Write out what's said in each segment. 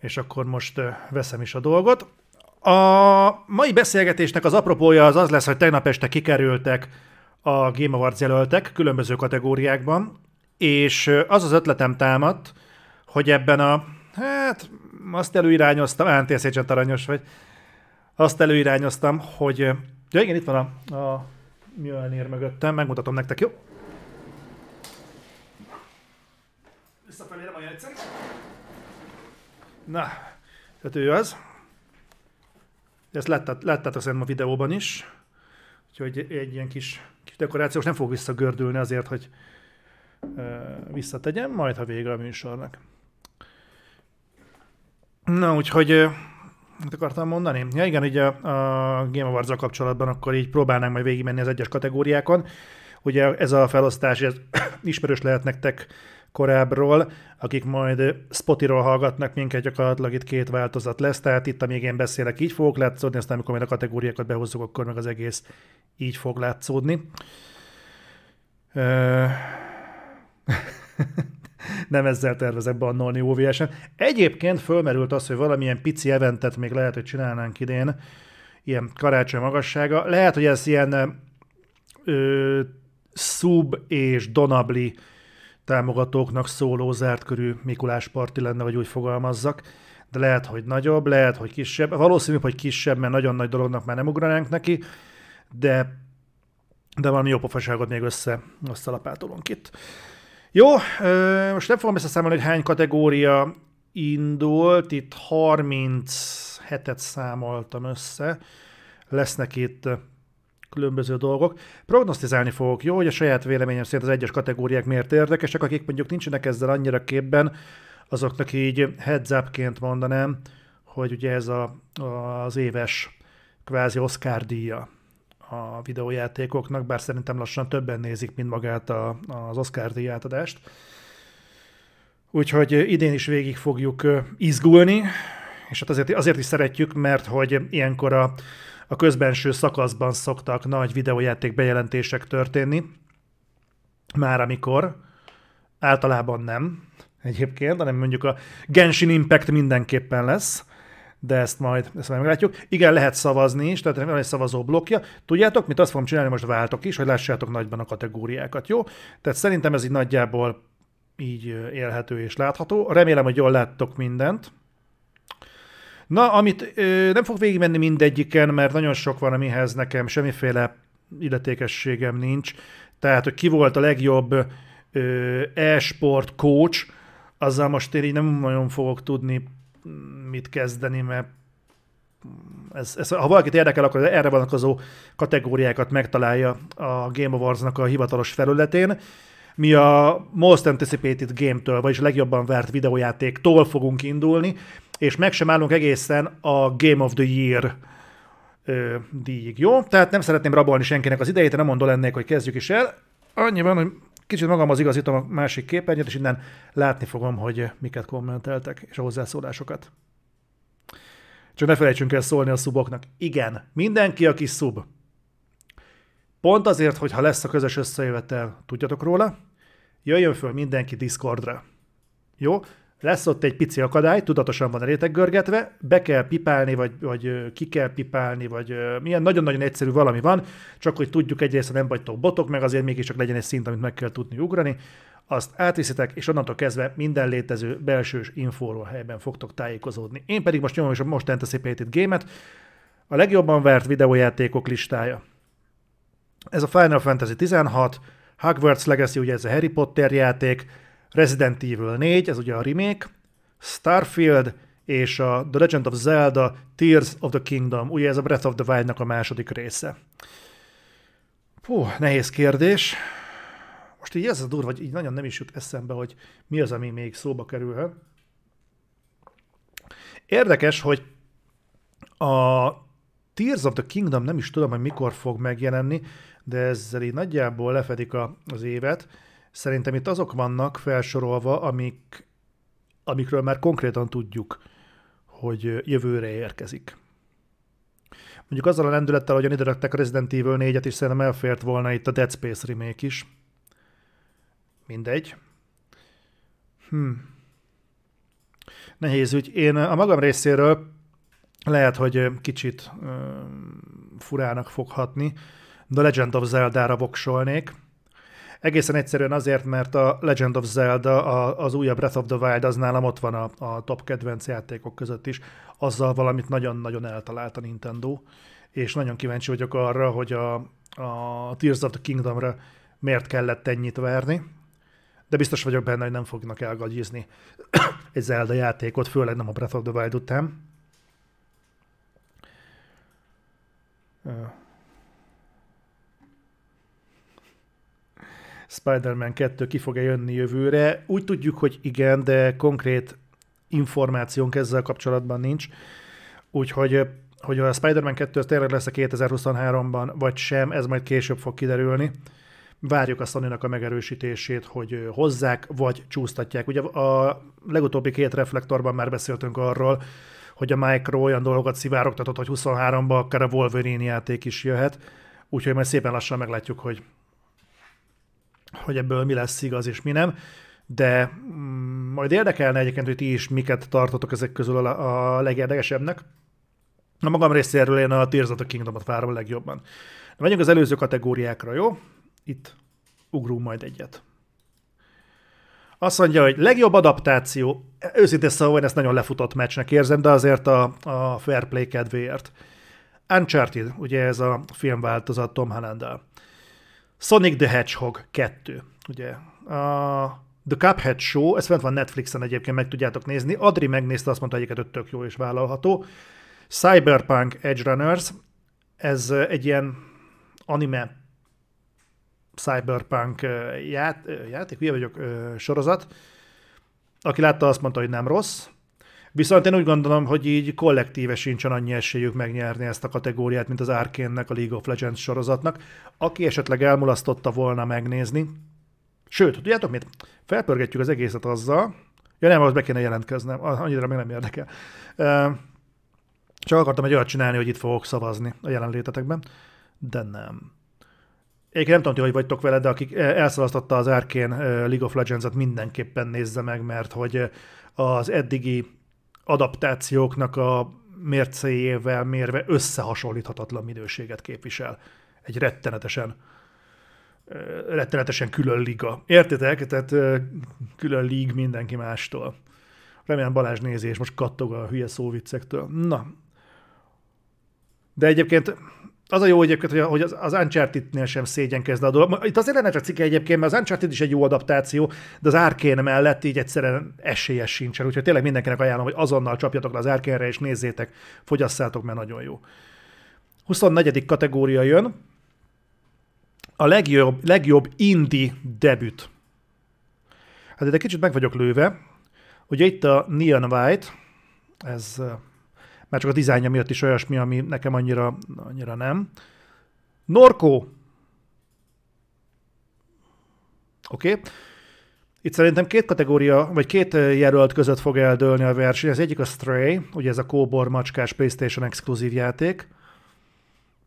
és akkor most veszem is a dolgot. A mai beszélgetésnek az apropója az az lesz, hogy tegnap este kikerültek a Game Awards jelöltek különböző kategóriákban, és az az ötletem támadt, hogy ebben a, hát azt előirányoztam, Ántészécset aranyos vagy, azt előirányoztam, hogy, ja igen, itt van a, a Mjölnir mögöttem, megmutatom nektek, jó? Visszafelé nem olyan egyszerű. Na, tehát ő az. Ezt láttátok, láttátok szerintem a videóban is. Úgyhogy egy ilyen kis, kis dekorációs nem fog visszagördülni azért, hogy visszategyem, majd ha vége a műsornak. Na, úgyhogy mit akartam mondani? Ja igen, így a, a Game awards kapcsolatban akkor így próbálnánk majd végigmenni az egyes kategóriákon. Ugye ez a felosztás, ez ismerős lehet nektek korábbról, akik majd Spotiról hallgatnak minket, gyakorlatilag itt két változat lesz, tehát itt, amíg én beszélek, így fogok látszódni, aztán amikor majd a kategóriákat behozzuk, akkor meg az egész így fog látszódni. nem ezzel tervezek bannolni OVS-en. Egyébként fölmerült az, hogy valamilyen pici eventet még lehet, hogy csinálnánk idén, ilyen karácsony magassága. Lehet, hogy ez ilyen ö, Sub és Donabli támogatóknak szóló zárt körű Mikulás parti lenne, vagy úgy fogalmazzak. De lehet, hogy nagyobb, lehet, hogy kisebb. Valószínű, hogy kisebb, mert nagyon nagy dolognak már nem ugranánk neki, de, de valami jó pofaságot még össze, lapátolunk itt. Jó, most nem fogom összeszámolni, hogy hány kategória indult, itt 37-et számoltam össze, lesznek itt különböző dolgok. Prognosztizálni fogok, jó, hogy a saját véleményem szerint az egyes kategóriák miért érdekesek, akik mondjuk nincsenek ezzel annyira képben, azoknak így heads up-ként mondanám, hogy ugye ez a, az éves kvázi Oscar díja a videójátékoknak, bár szerintem lassan többen nézik, mint magát a, az Oscar díj átadást. Úgyhogy idén is végig fogjuk izgulni, és hát azért, azért is szeretjük, mert hogy ilyenkor a, a közbenső szakaszban szoktak nagy videójáték bejelentések történni, már amikor, általában nem egyébként, hanem mondjuk a Genshin Impact mindenképpen lesz, de ezt majd, ezt majd meglátjuk. Igen, lehet szavazni is, tehát van egy szavazó blokja. Tudjátok, mit azt fogom csinálni, most váltok is, hogy lássátok nagyban a kategóriákat, jó? Tehát szerintem ez így nagyjából így élhető és látható. Remélem, hogy jól láttok mindent. Na, amit ö, nem fog végigmenni mindegyiken, mert nagyon sok van, amihez nekem semmiféle illetékességem nincs. Tehát, hogy ki volt a legjobb e-sport coach, azzal most én így nem nagyon fogok tudni mit kezdeni, mert ez, ez, ha valakit érdekel, akkor erre vonatkozó kategóriákat megtalálja a Game Awards-nak a hivatalos felületén. Mi a Most Anticipated Game-től, vagyis a legjobban várt videójátéktól fogunk indulni, és meg sem állunk egészen a Game of the Year ö, díjig. Jó? Tehát nem szeretném rabolni senkinek az idejét, nem mondom lennék, hogy kezdjük is el. Annyi van, hogy kicsit magamhoz igazítom a másik képernyőt, és innen látni fogom, hogy miket kommenteltek, és a hozzászólásokat. Csak ne felejtsünk el szólni a szuboknak. Igen, mindenki, aki szub. Pont azért, hogy ha lesz a közös összejövetel, tudjatok róla, jöjjön föl mindenki Discordra. Jó? Lesz ott egy pici akadály, tudatosan van elétek görgetve, be kell pipálni, vagy, vagy ki kell pipálni, vagy milyen nagyon-nagyon egyszerű valami van, csak hogy tudjuk egyrészt, nem vagytok botok, meg azért mégiscsak legyen egy szint, amit meg kell tudni ugrani, azt átviszitek, és onnantól kezdve minden létező belsős infóról helyben fogtok tájékozódni. Én pedig most nyomom is a Most Anticipated Game-et, a legjobban vert videójátékok listája. Ez a Final Fantasy 16, Hogwarts Legacy, ugye ez a Harry Potter játék, Resident Evil 4, ez ugye a remake, Starfield és a The Legend of Zelda Tears of the Kingdom, ugye ez a Breath of the Wild-nak a második része. Hú, nehéz kérdés. Most így ez a durva, hogy így nagyon nem is jut eszembe, hogy mi az, ami még szóba kerülhet. Érdekes, hogy a Tears of the Kingdom nem is tudom, hogy mikor fog megjelenni, de ezzel így nagyjából lefedik a, az évet. Szerintem itt azok vannak felsorolva, amik, amikről már konkrétan tudjuk, hogy jövőre érkezik. Mondjuk azzal a lendülettel, ahogyan ide rakták a Resident Evil 4-et, és szerintem elfért volna itt a Dead Space remake is. Mindegy. Hm. nehéz ügy. Én a magam részéről lehet, hogy kicsit uh, furának foghatni, de Legend of Zelda-ra voksolnék. Egészen egyszerűen azért, mert a Legend of Zelda, a, az újabb Breath of the Wild, az nálam ott van a, a top kedvenc játékok között is. Azzal valamit nagyon-nagyon eltalált a Nintendo, és nagyon kíváncsi vagyok arra, hogy a, a Tears of the Kingdomra miért kellett ennyit verni, de biztos vagyok benne, hogy nem fognak elgagyizni egy Zelda játékot, főleg nem a Breath of the Wild után. Spider-Man 2 ki fog-e jönni jövőre. Úgy tudjuk, hogy igen, de konkrét információnk ezzel kapcsolatban nincs. Úgyhogy hogy a Spider-Man 2 tényleg lesz a 2023-ban, vagy sem, ez majd később fog kiderülni. Várjuk a sony a megerősítését, hogy hozzák, vagy csúsztatják. Ugye a legutóbbi két reflektorban már beszéltünk arról, hogy a Micro olyan dolgokat szivárogtatott, hogy 23-ban akár a Wolverine játék is jöhet, úgyhogy majd szépen lassan meglátjuk, hogy, hogy ebből mi lesz igaz és mi nem. De mm, majd érdekelne egyébként, hogy ti is miket tartotok ezek közül a, a legérdekesebbnek. A magam részéről én a Tears of the Kingdom-ot várom legjobban. De megyünk az előző kategóriákra, jó? Itt ugrunk majd egyet. Azt mondja, hogy legjobb adaptáció. Őszintén szóval én ezt nagyon lefutott meccsnek érzem, de azért a, a fair play kedvéért. Uncharted, ugye ez a filmváltozat Tom holland Sonic the Hedgehog 2, ugye. A The Cuphead Show, ez fent van Netflixen egyébként, meg tudjátok nézni. Adri megnézte, azt mondta, hogy tök jó és vállalható. Cyberpunk Edge Runners, ez egy ilyen anime cyberpunk ját, játék, ugye vagyok, sorozat. Aki látta, azt mondta, hogy nem rossz. Viszont én úgy gondolom, hogy így kollektíve sincsen annyi esélyük megnyerni ezt a kategóriát, mint az Arkénnek, a League of Legends sorozatnak. Aki esetleg elmulasztotta volna megnézni, sőt, tudjátok mit? Felpörgetjük az egészet azzal, ja nem, az be kéne jelentkeznem, annyira meg nem érdekel. Csak akartam egy olyat csinálni, hogy itt fogok szavazni a jelenlétetekben, de nem. Egyébként nem tudom, hogy vagytok vele, de akik elszalasztotta az Arkane League of Legends-et, mindenképpen nézze meg, mert hogy az eddigi adaptációknak a mércéjével mérve összehasonlíthatatlan minőséget képvisel. Egy rettenetesen rettenetesen külön liga. Értitek? Tehát külön lig mindenki mástól. Remélem Balázs nézi, és most kattog a hülye szóviccektől. Na. De egyébként az a jó egyébként, hogy az, az Uncharted-nél sem szégyenkezne a dolog. Itt azért lenne csak cikke egyébként, mert az Uncharted is egy jó adaptáció, de az Arkane mellett így egyszerűen esélyes sincsen. Úgyhogy tényleg mindenkinek ajánlom, hogy azonnal csapjatok le az Arkane-re, és nézzétek, fogyasszátok, mert nagyon jó. 24. kategória jön. A legjobb, legjobb indie debüt. Hát egy kicsit meg vagyok lőve. Ugye itt a Neon White, ez már csak a dizájnja miatt is olyasmi, ami nekem annyira, annyira nem. Norco. Oké. Okay. Itt szerintem két kategória, vagy két jelölt között fog eldőlni a verseny. Az egyik a Stray, ugye ez a kóbor macskás PlayStation exkluzív játék,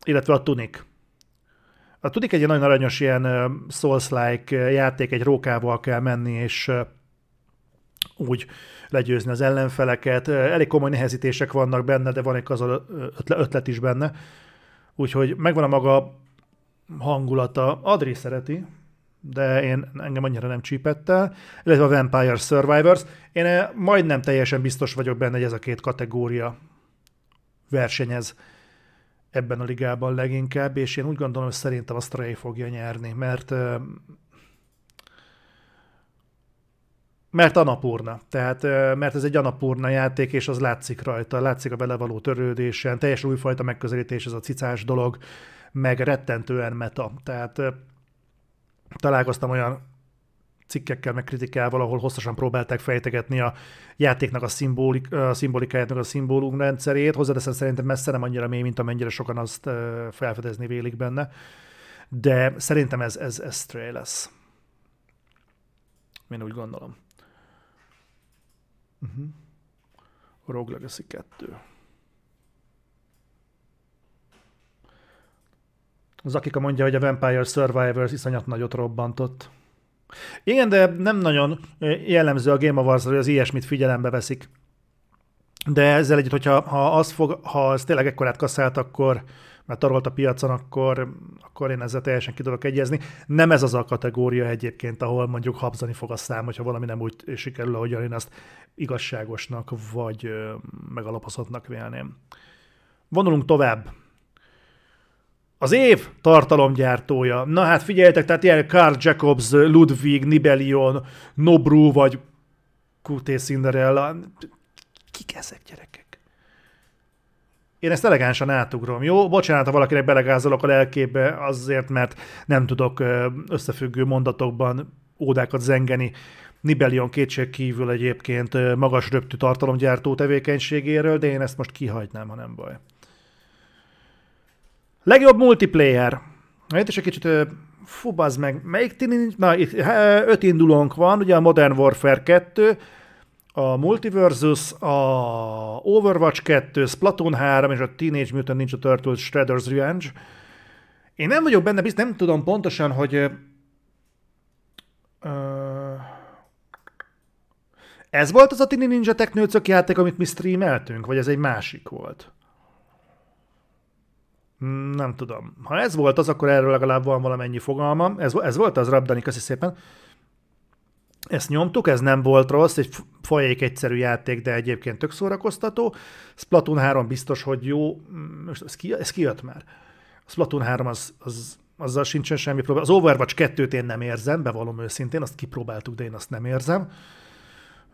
illetve a Tunic. A Tunic egy nagyon aranyos ilyen Souls-like játék, egy rókával kell menni, és úgy legyőzni az ellenfeleket. Elég komoly nehezítések vannak benne, de van egy az ötlet is benne. Úgyhogy megvan a maga hangulata. Adri szereti, de én engem annyira nem csípett el, illetve a Vampire Survivors. Én majdnem teljesen biztos vagyok benne, hogy ez a két kategória versenyez ebben a ligában leginkább, és én úgy gondolom, hogy szerintem a Stray fogja nyerni, mert Mert Anapurna. Tehát, mert ez egy Anapurna játék, és az látszik rajta, látszik a vele való törődésen, teljesen újfajta megközelítés ez a cicás dolog, meg rettentően meta. Tehát találkoztam olyan cikkekkel, meg kritikával, ahol hosszasan próbálták fejtegetni a játéknak a, szimbolik, a szimbolikájának a szimbólum rendszerét. Hozzáteszem szerintem messze nem annyira mély, mint amennyire sokan azt felfedezni vélik benne. De szerintem ez, ez, ez Stray lesz. Én úgy gondolom. Uh-huh. Rogue Legacy 2. Zakika mondja, hogy a Vampire Survivors iszonyat nagyot robbantott. Igen, de nem nagyon jellemző a Game Awards, hogy az ilyesmit figyelembe veszik. de ezzel együtt, hogyha ha az, fog, ha ez tényleg ekkorát kasszált, akkor mert tarolt a piacon, akkor, akkor én ezzel teljesen ki tudok egyezni. Nem ez az a kategória egyébként, ahol mondjuk habzani fog a szám, hogyha valami nem úgy sikerül, ahogy én azt igazságosnak vagy megalapozottnak vélném. Vonulunk tovább. Az év tartalomgyártója. Na hát figyeljetek, tehát ilyen Carl Jacobs, Ludwig, Nibelion, Nobru vagy QT Cinderella. Kik ezek gyerekek? Én ezt elegánsan átugrom, jó? Bocsánat, ha valakinek belegázolok a lelkébe azért, mert nem tudok összefüggő mondatokban ódákat zengeni Nibelion kétség kívül egyébként magas röptű tartalomgyártó tevékenységéről, de én ezt most kihagynám, ha nem baj. Legjobb multiplayer. Itt is egy kicsit fú, meg, melyik tini, na itt öt indulónk van, ugye a Modern Warfare 2, a Multiversus, a Overwatch 2, Splatoon 3 és a Teenage Mutant Ninja Turtles Shredder's Revenge. Én nem vagyok benne, biztos nem tudom pontosan, hogy uh, ez volt az a Tini Ninja Technőcök játék, amit mi streameltünk, vagy ez egy másik volt? Nem tudom. Ha ez volt az, akkor erről legalább van valamennyi fogalmam. Ez, ez volt az Rabdani, köszi szépen. Ezt nyomtuk, ez nem volt rossz, egy folyék egyszerű játék, de egyébként tök szórakoztató. Splatoon 3 biztos, hogy jó. Most ez, ki, ez kijött már. Splatoon 3 az, az, azzal sincsen semmi probléma. Az Overwatch 2-t én nem érzem, bevallom őszintén, azt kipróbáltuk, de én azt nem érzem.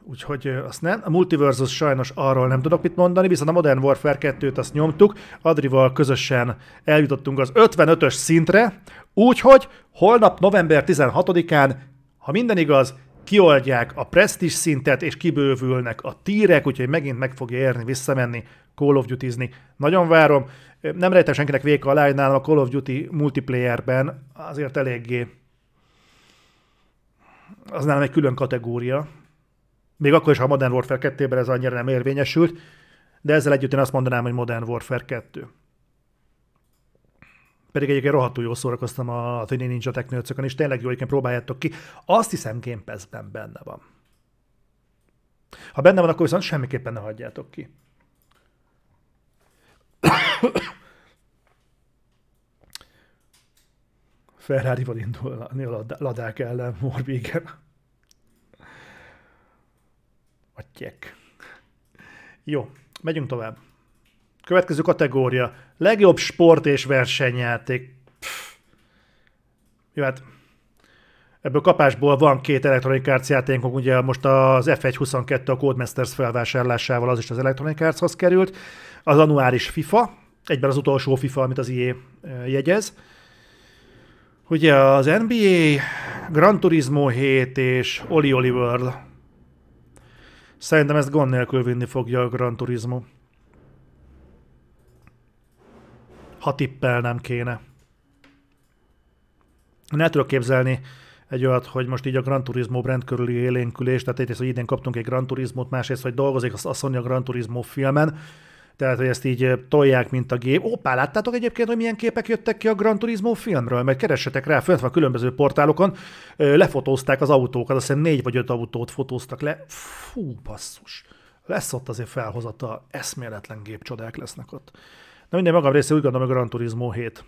Úgyhogy azt nem. A Multiversus sajnos arról nem tudok mit mondani, viszont a Modern Warfare 2-t azt nyomtuk, Adrival közösen eljutottunk az 55-ös szintre, úgyhogy holnap november 16-án, ha minden igaz, kioldják a presztis szintet, és kibővülnek a tírek, úgyhogy megint meg fogja érni visszamenni, Call of Duty-zni. Nagyon várom. Nem rejtek senkinek véka alá, nálam a Call of Duty multiplayerben azért eléggé az nálam egy külön kategória. Még akkor is, ha Modern Warfare 2-ben ez annyira nem érvényesült, de ezzel együtt én azt mondanám, hogy Modern Warfare 2. Pedig egyébként rohadtul jól szórakoztam a Tiny Ninja Technőcökön, és tényleg jó, hogy próbáljátok ki. Azt hiszem Game benne van. Ha benne van, akkor viszont semmiképpen ne hagyjátok ki. Ferrari-val indulni a ladák ellen Morbigen. Atyek. Jó, megyünk tovább. Következő kategória. Legjobb sport és versenyjáték. Pff. Jó, hát ebből kapásból van két Electronic Arts játékunk, ugye most az F1.22 a Codemasters felvásárlásával az is az Electronic Artshoz került, az anuáris FIFA, egyben az utolsó FIFA, amit az IE jegyez. Ugye az NBA, Gran Turismo 7 és Oli Oli World. Szerintem ezt gond nélkül vinni fogja a Gran Turismo. Ha tippelnem kéne. Ne tudok képzelni egy olyat, hogy most így a Gran Turismo brand körüli élénkülés, tehát egyrészt, hogy idén kaptunk egy Gran Turismo-t, másrészt, hogy dolgozik a Sony a Gran Turismo filmen, tehát, hogy ezt így tolják, mint a gép. Oppá, láttátok egyébként, hogy milyen képek jöttek ki a Gran Turismo filmről? Mert keressetek rá, fönt van különböző portálokon, lefotózták az autókat, azt hiszem négy vagy öt autót fotóztak le. Fú, basszus. Lesz ott azért felhozata, eszméletlen gépcsodák lesznek ott. Na minden magam része úgy gondolom, hogy Gran Turismo 7.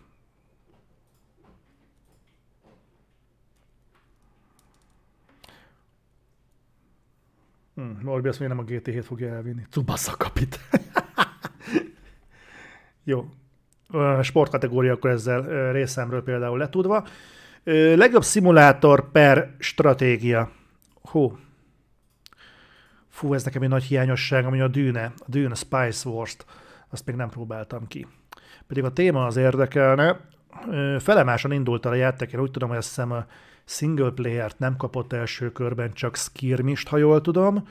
Hmm, Morbi azt még nem a GT7 fogja elvinni. Tsubasa kapit. Jó. Sportkategória akkor ezzel részemről például letudva. Legjobb szimulátor per stratégia. Hú. Fú, ez nekem egy nagy hiányosság, ami a Dűne, a Dűne Spice Wars-t azt még nem próbáltam ki. Pedig a téma az érdekelne. Felemásan indult el a játék, én úgy tudom, hogy azt hiszem a single player-t nem kapott első körben, csak skirmist, ha jól tudom,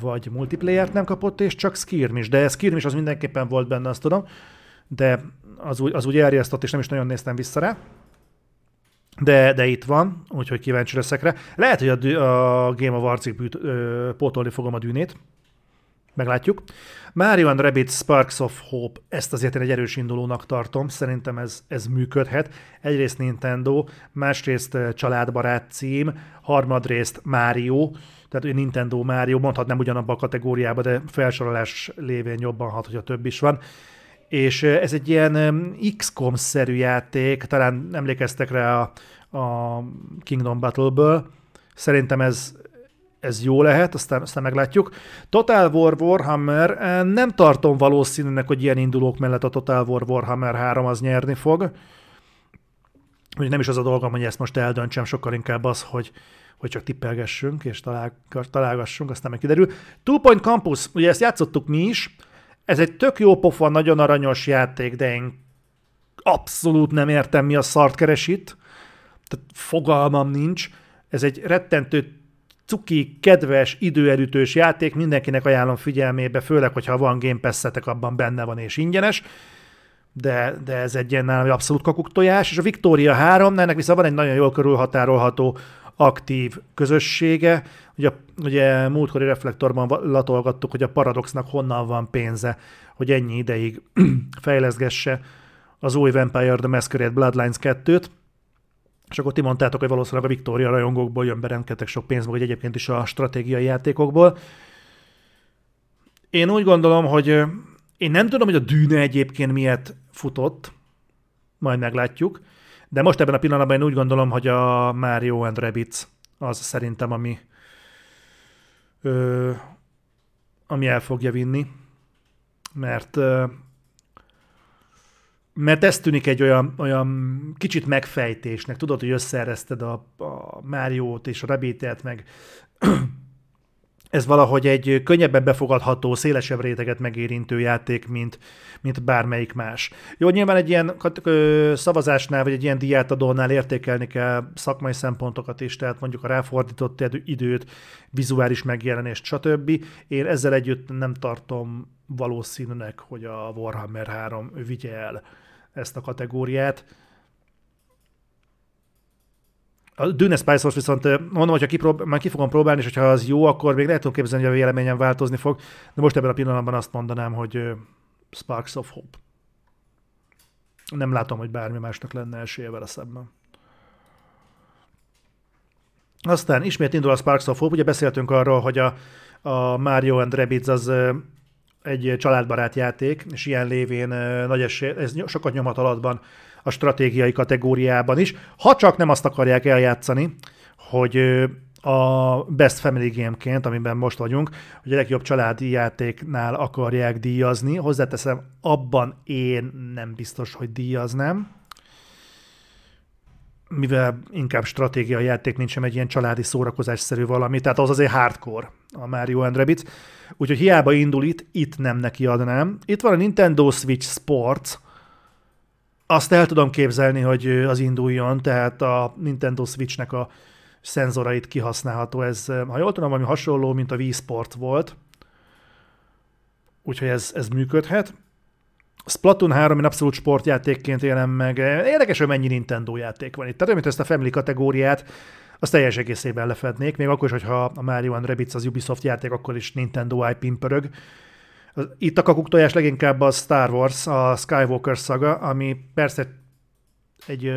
vagy multiplayer-t nem kapott, és csak skirmis, de skirmis az mindenképpen volt benne, azt tudom, de az úgy, az úgy elriasztott, és nem is nagyon néztem vissza rá. De, de itt van, úgyhogy kíváncsi leszek rá. Lehet, hogy a, a Game of Arts-ig pótolni fogom a dűnét, Meglátjuk. Mario and Rabbit Sparks of Hope, ezt azért én egy erős indulónak tartom, szerintem ez, ez működhet. Egyrészt Nintendo, másrészt családbarát cím, harmadrészt Mario, tehát Nintendo Mario mondhatnám ugyanabban a kategóriába, de felsorolás lévén jobban hat, a több is van. És ez egy ilyen XCOM-szerű játék, talán emlékeztek rá a, a Kingdom Battle-ből. Szerintem ez, ez jó lehet, aztán, aztán meglátjuk. Total War Warhammer, nem tartom valószínűnek, hogy ilyen indulók mellett a Total War Warhammer 3 az nyerni fog. Úgy nem is az a dolgom, hogy ezt most eldöntsem, sokkal inkább az, hogy, hogy csak tippelgessünk és talál, találgassunk, aztán meg kiderül. Two Point Campus, ugye ezt játszottuk mi is, ez egy tök jó pofa, nagyon aranyos játék, de én abszolút nem értem, mi a szart keres itt. Tehát fogalmam nincs. Ez egy rettentő cuki, kedves, időelütős játék, mindenkinek ajánlom figyelmébe, főleg, hogyha van Game pass abban benne van és ingyenes, de, de ez egy ilyen nálam abszolút kakuktojás, és a Victoria 3, ennek viszont van egy nagyon jól körülhatárolható aktív közössége. Ugye, ugye múltkori reflektorban latolgattuk, hogy a Paradoxnak honnan van pénze, hogy ennyi ideig fejleszgesse az új Vampire The Masquerade Bloodlines 2-t, és akkor ti mondtátok, hogy valószínűleg a Victoria rajongókból jön be rengeteg sok pénz, vagy egyébként is a stratégiai játékokból. Én úgy gondolom, hogy én nem tudom, hogy a Dűne egyébként miért futott, majd meglátjuk, de most ebben a pillanatban én úgy gondolom, hogy a Mario and Rabbids az szerintem, ami, ö, ami el fogja vinni, mert ö, mert ez tűnik egy olyan, olyan kicsit megfejtésnek. Tudod, hogy összeereszted a, a Máriót és a Rabbitet, meg ez valahogy egy könnyebben befogadható, szélesebb réteget megérintő játék, mint, mint bármelyik más. Jó, nyilván egy ilyen szavazásnál, vagy egy ilyen diátadónál értékelni kell szakmai szempontokat is, tehát mondjuk a ráfordított időt, vizuális megjelenést, stb. Én ezzel együtt nem tartom valószínűnek, hogy a Warhammer 3 vigye el ezt a kategóriát. A Dune Spice viszont mondom, hogyha kiprób- már ki fogom próbálni, és hogyha az jó, akkor még lehet képzelni, hogy a véleményem változni fog, de most ebben a pillanatban azt mondanám, hogy Sparks of Hope. Nem látom, hogy bármi másnak lenne esélye vele szemben. Aztán ismét indul a Sparks of Hope, ugye beszéltünk arról, hogy a, a Mario and Rabbids az egy családbarát játék, és ilyen lévén nagy esély, ez sokat nyomhat alatban a stratégiai kategóriában is, ha csak nem azt akarják eljátszani, hogy a Best Family Game-ként, amiben most vagyunk, hogy a legjobb családi játéknál akarják díjazni. Hozzáteszem, abban én nem biztos, hogy díjaznám, mivel inkább stratégiai játék, mint sem egy ilyen családi szórakozásszerű valami, tehát az azért hardcore a Mario and Rabbids. Úgyhogy hiába indul itt, itt nem neki adnám. Itt van a Nintendo Switch Sports, azt el tudom képzelni, hogy az induljon, tehát a Nintendo Switchnek a szenzorait kihasználható. Ez, ha jól tudom, ami hasonló, mint a Wii Sport volt. Úgyhogy ez, ez működhet. Splatoon 3 én abszolút sportjátékként élem meg. Érdekes, hogy mennyi Nintendo játék van itt. Tehát mint ezt a Family kategóriát, az teljes egészében lefednék, még akkor is, hogyha a Mario Rabbids az Ubisoft játék, akkor is Nintendo IP pörög. Itt a kakuktojás leginkább a Star Wars, a Skywalker szaga, ami persze egy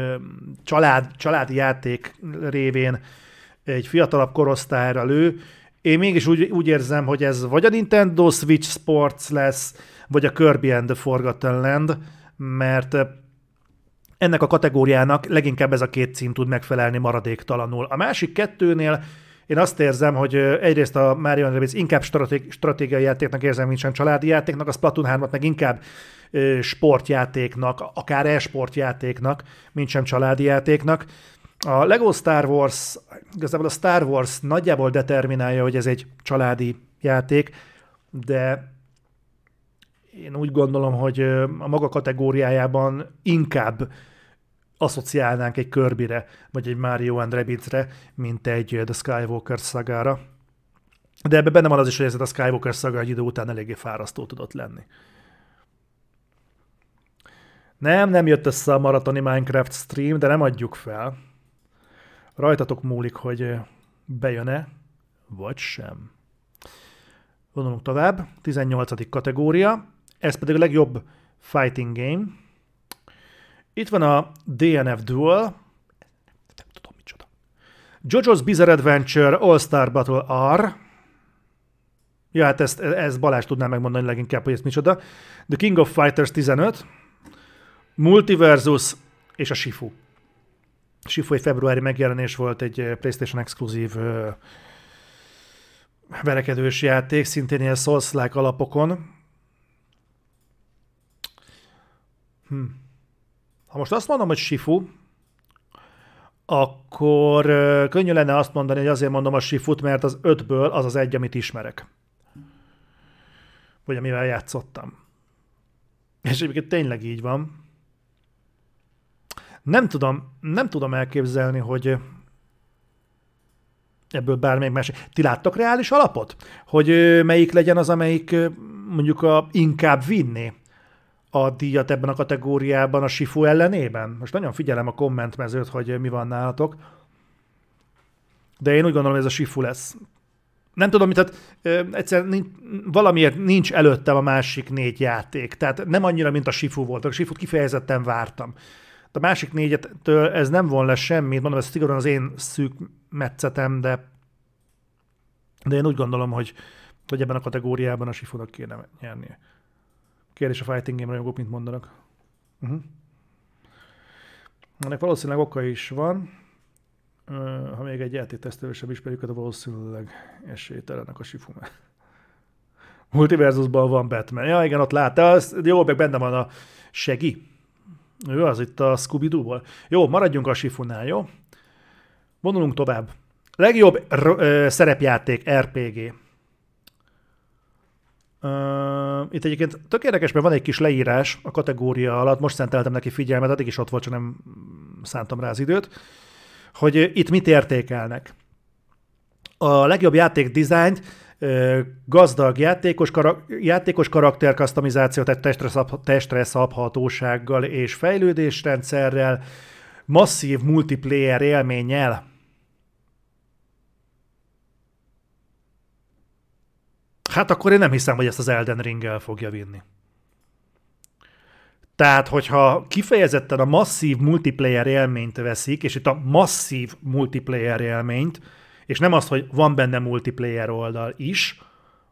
család, családi játék révén egy fiatalabb korosztályra lő. Én mégis úgy, úgy érzem, hogy ez vagy a Nintendo Switch Sports lesz, vagy a Kirby and the Forgotten Land, mert ennek a kategóriának leginkább ez a két cím tud megfelelni maradéktalanul. A másik kettőnél én azt érzem, hogy egyrészt a Mario Rabbids inkább stratég, stratégiai játéknak érzem, mint sem családi játéknak, a Splatoon 3 meg inkább sportjátéknak, akár e-sportjátéknak, mint sem családi játéknak. A Lego Star Wars, igazából a Star Wars nagyjából determinálja, hogy ez egy családi játék, de én úgy gondolom, hogy a maga kategóriájában inkább asszociálnánk egy Kirby-re, vagy egy Mario and Rabbids-re, mint egy The Skywalker szagára. De ebben benne van az is, hogy ez a Skywalker szaga egy idő után eléggé fárasztó tudott lenni. Nem, nem jött össze a maratoni Minecraft stream, de nem adjuk fel. Rajtatok múlik, hogy bejön-e, vagy sem. Vonulunk tovább. 18. kategória. Ez pedig a legjobb fighting game. Itt van a DNF Duel. Nem tudom micsoda. JoJo's Bizarre Adventure All-Star Battle R. Ja, hát ezt, ezt Balázs tudná megmondani leginkább, hogy ez micsoda. The King of Fighters 15, Multiversus és a Shifu. Shifu egy februári megjelenés volt, egy PlayStation exkluzív verekedős játék, szintén ilyen souls alapokon. Hm. Ha most azt mondom, hogy Shifu, akkor könnyű lenne azt mondani, hogy azért mondom a Shifut, mert az ötből az az egy, amit ismerek. Vagy amivel játszottam. És egyébként tényleg így van. Nem tudom, nem tudom elképzelni, hogy ebből bármelyik más. Ti láttok reális alapot? Hogy melyik legyen az, amelyik mondjuk a, inkább vinni a díjat ebben a kategóriában a Sifu ellenében? Most nagyon figyelem a kommentmezőt, hogy mi van nálatok. De én úgy gondolom, hogy ez a Sifu lesz. Nem tudom, tehát egyszerűen nincs, valamiért nincs előttem a másik négy játék. Tehát nem annyira, mint a Sifu volt. A Sifut kifejezetten vártam. A másik négyetől ez nem von le semmit, mondom, ez szigorúan az én szűk metszetem, de, de én úgy gondolom, hogy, hogy ebben a kategóriában a Sifunak kéne nyernie. Kérdés a fighting game rajongók, mint mondanak. Uh-huh. Ennek valószínűleg oka is van. Ha még egy játéktesztelő sem ismerjük, de valószínűleg esélytelenek a Sifu. Multiverzusban van Batman. Ja, igen, ott lát. De az, jó, meg benne van a Segi. Ő az itt a scooby ból Jó, maradjunk a Sifunál, jó? Vonulunk tovább. Legjobb r- ö, szerepjáték, RPG. Itt egyébként tök érdekes, mert van egy kis leírás a kategória alatt, most szenteltem neki figyelmet, addig is ott volt, csak nem szántam rá az időt, hogy itt mit értékelnek. A legjobb játék dizájnt gazdag játékos, kara- játékos karakter customizálció, tehát testre, szab- testre szabhatósággal és fejlődésrendszerrel, masszív multiplayer élménnyel. Hát akkor én nem hiszem, hogy ezt az Elden Ring el fogja vinni. Tehát, hogyha kifejezetten a masszív multiplayer élményt veszik, és itt a masszív multiplayer élményt, és nem az, hogy van benne multiplayer oldal is,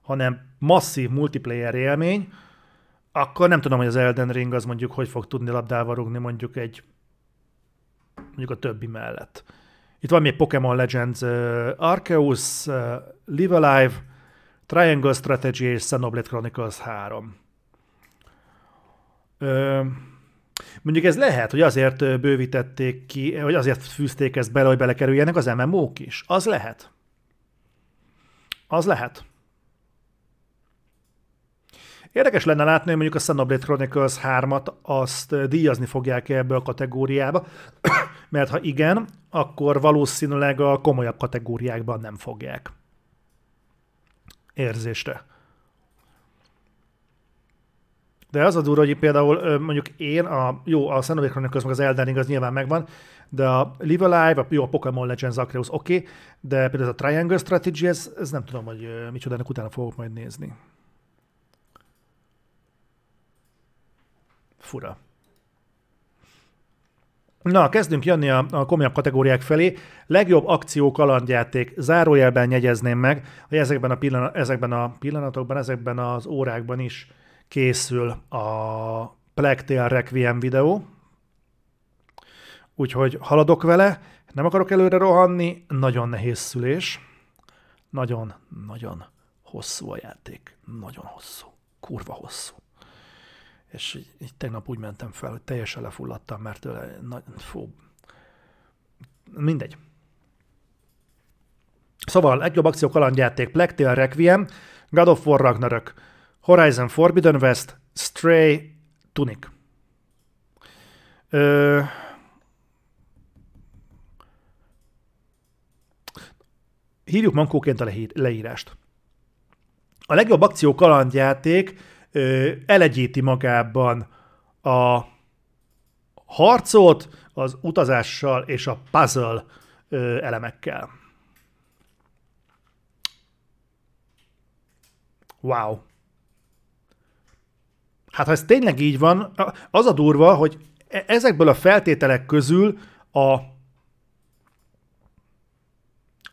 hanem masszív multiplayer élmény, akkor nem tudom, hogy az Elden Ring az mondjuk hogy fog tudni labdával rugni mondjuk egy mondjuk a többi mellett. Itt van még Pokémon Legends Arceus, Live Alive, Triangle Strategy és Xenoblade Chronicles 3. Uh, Mondjuk ez lehet, hogy azért bővítették ki, hogy azért fűzték ezt bele, hogy belekerüljenek az MMO-k is. Az lehet. Az lehet. Érdekes lenne látni, hogy mondjuk a Xenoblade Chronicles 3-at azt díjazni fogják -e ebbe a kategóriába, mert ha igen, akkor valószínűleg a komolyabb kategóriákban nem fogják. Érzésre. De az a durva, hogy például mondjuk én, a, jó, a Xenoblade Chronicles meg az Elden Ring az nyilván megvan, de a Live Alive, a, jó, a Pokémon Legends Arceus oké, okay, de például ez a Triangle Strategy, ez, ez nem tudom, hogy micsoda, ennek utána fogok majd nézni. Fura. Na, kezdünk jönni a, a komolyabb kategóriák felé. Legjobb akció kalandjáték. Zárójelben jegyezném meg, hogy ezekben a, pillanat, ezekben a pillanatokban, ezekben az órákban is készül a Plectail Requiem videó, úgyhogy haladok vele, nem akarok előre rohanni, nagyon nehéz szülés, nagyon, nagyon hosszú a játék, nagyon hosszú, kurva hosszú. És így, így tegnap úgy mentem fel, hogy teljesen lefulladtam, mert tőle, na, fú, mindegy. Szóval legjobb akció kalandjáték, Plectail Requiem, God of War Ragnarök, Horizon Forbidden West, Stray, Tunic. Ö... Hívjuk mankóként a leírást. A legjobb akció kalandjáték elegyíti magában a harcot az utazással és a puzzle elemekkel. Wow. Hát ha ez tényleg így van, az a durva, hogy e- ezekből a feltételek közül a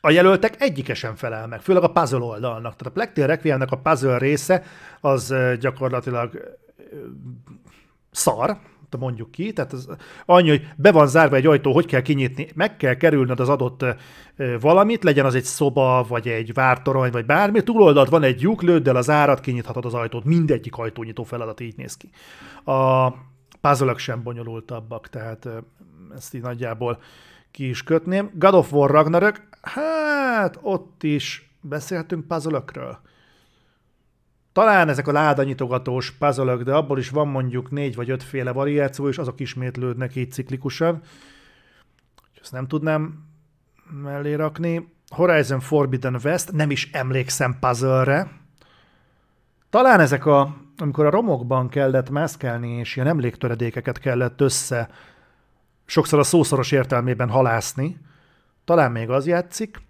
a jelöltek egyike sem felel meg, főleg a puzzle oldalnak. Tehát a Plectil Requiemnek a puzzle része az gyakorlatilag szar, mondjuk ki, tehát az annyi, hogy be van zárva egy ajtó, hogy kell kinyitni, meg kell kerülnöd az adott valamit, legyen az egy szoba, vagy egy vártorony, vagy bármi, túloldalt van egy lyuk, lőd el az árat, kinyithatod az ajtót, mindegyik ajtónyitó feladat így néz ki. A puzzle sem bonyolultabbak, tehát ezt így nagyjából ki is kötném. God of War Ragnarök, hát ott is beszéltünk puzzle talán ezek a ládanyitogatós puzzle de abból is van mondjuk négy vagy ötféle variáció, és azok ismétlődnek így ciklikusan. Ezt nem tudnám mellé rakni. Horizon Forbidden West, nem is emlékszem puzzle-re. Talán ezek a, amikor a romokban kellett mászkálni, és ilyen emléktöredékeket kellett össze, sokszor a szószoros értelmében halászni, talán még az játszik.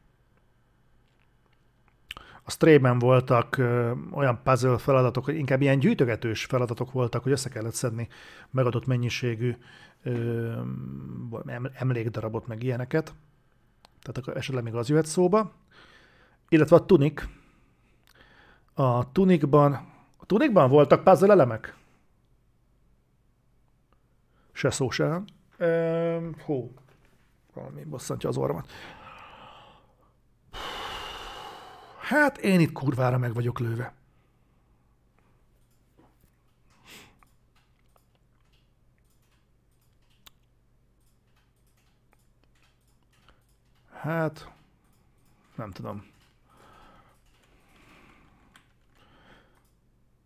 A Stray-ben voltak ö, olyan puzzle feladatok, hogy inkább ilyen gyűjtögetős feladatok voltak, hogy össze kellett szedni megadott mennyiségű ö, emlékdarabot, meg ilyeneket. Tehát akkor esetleg még az jöhet szóba. Illetve a Tunic. A Tunicban, a Tunicban voltak puzzle elemek? Se szó se. Hú, valami bosszantja az orromat. Hát én itt kurvára meg vagyok lőve. Hát, nem tudom.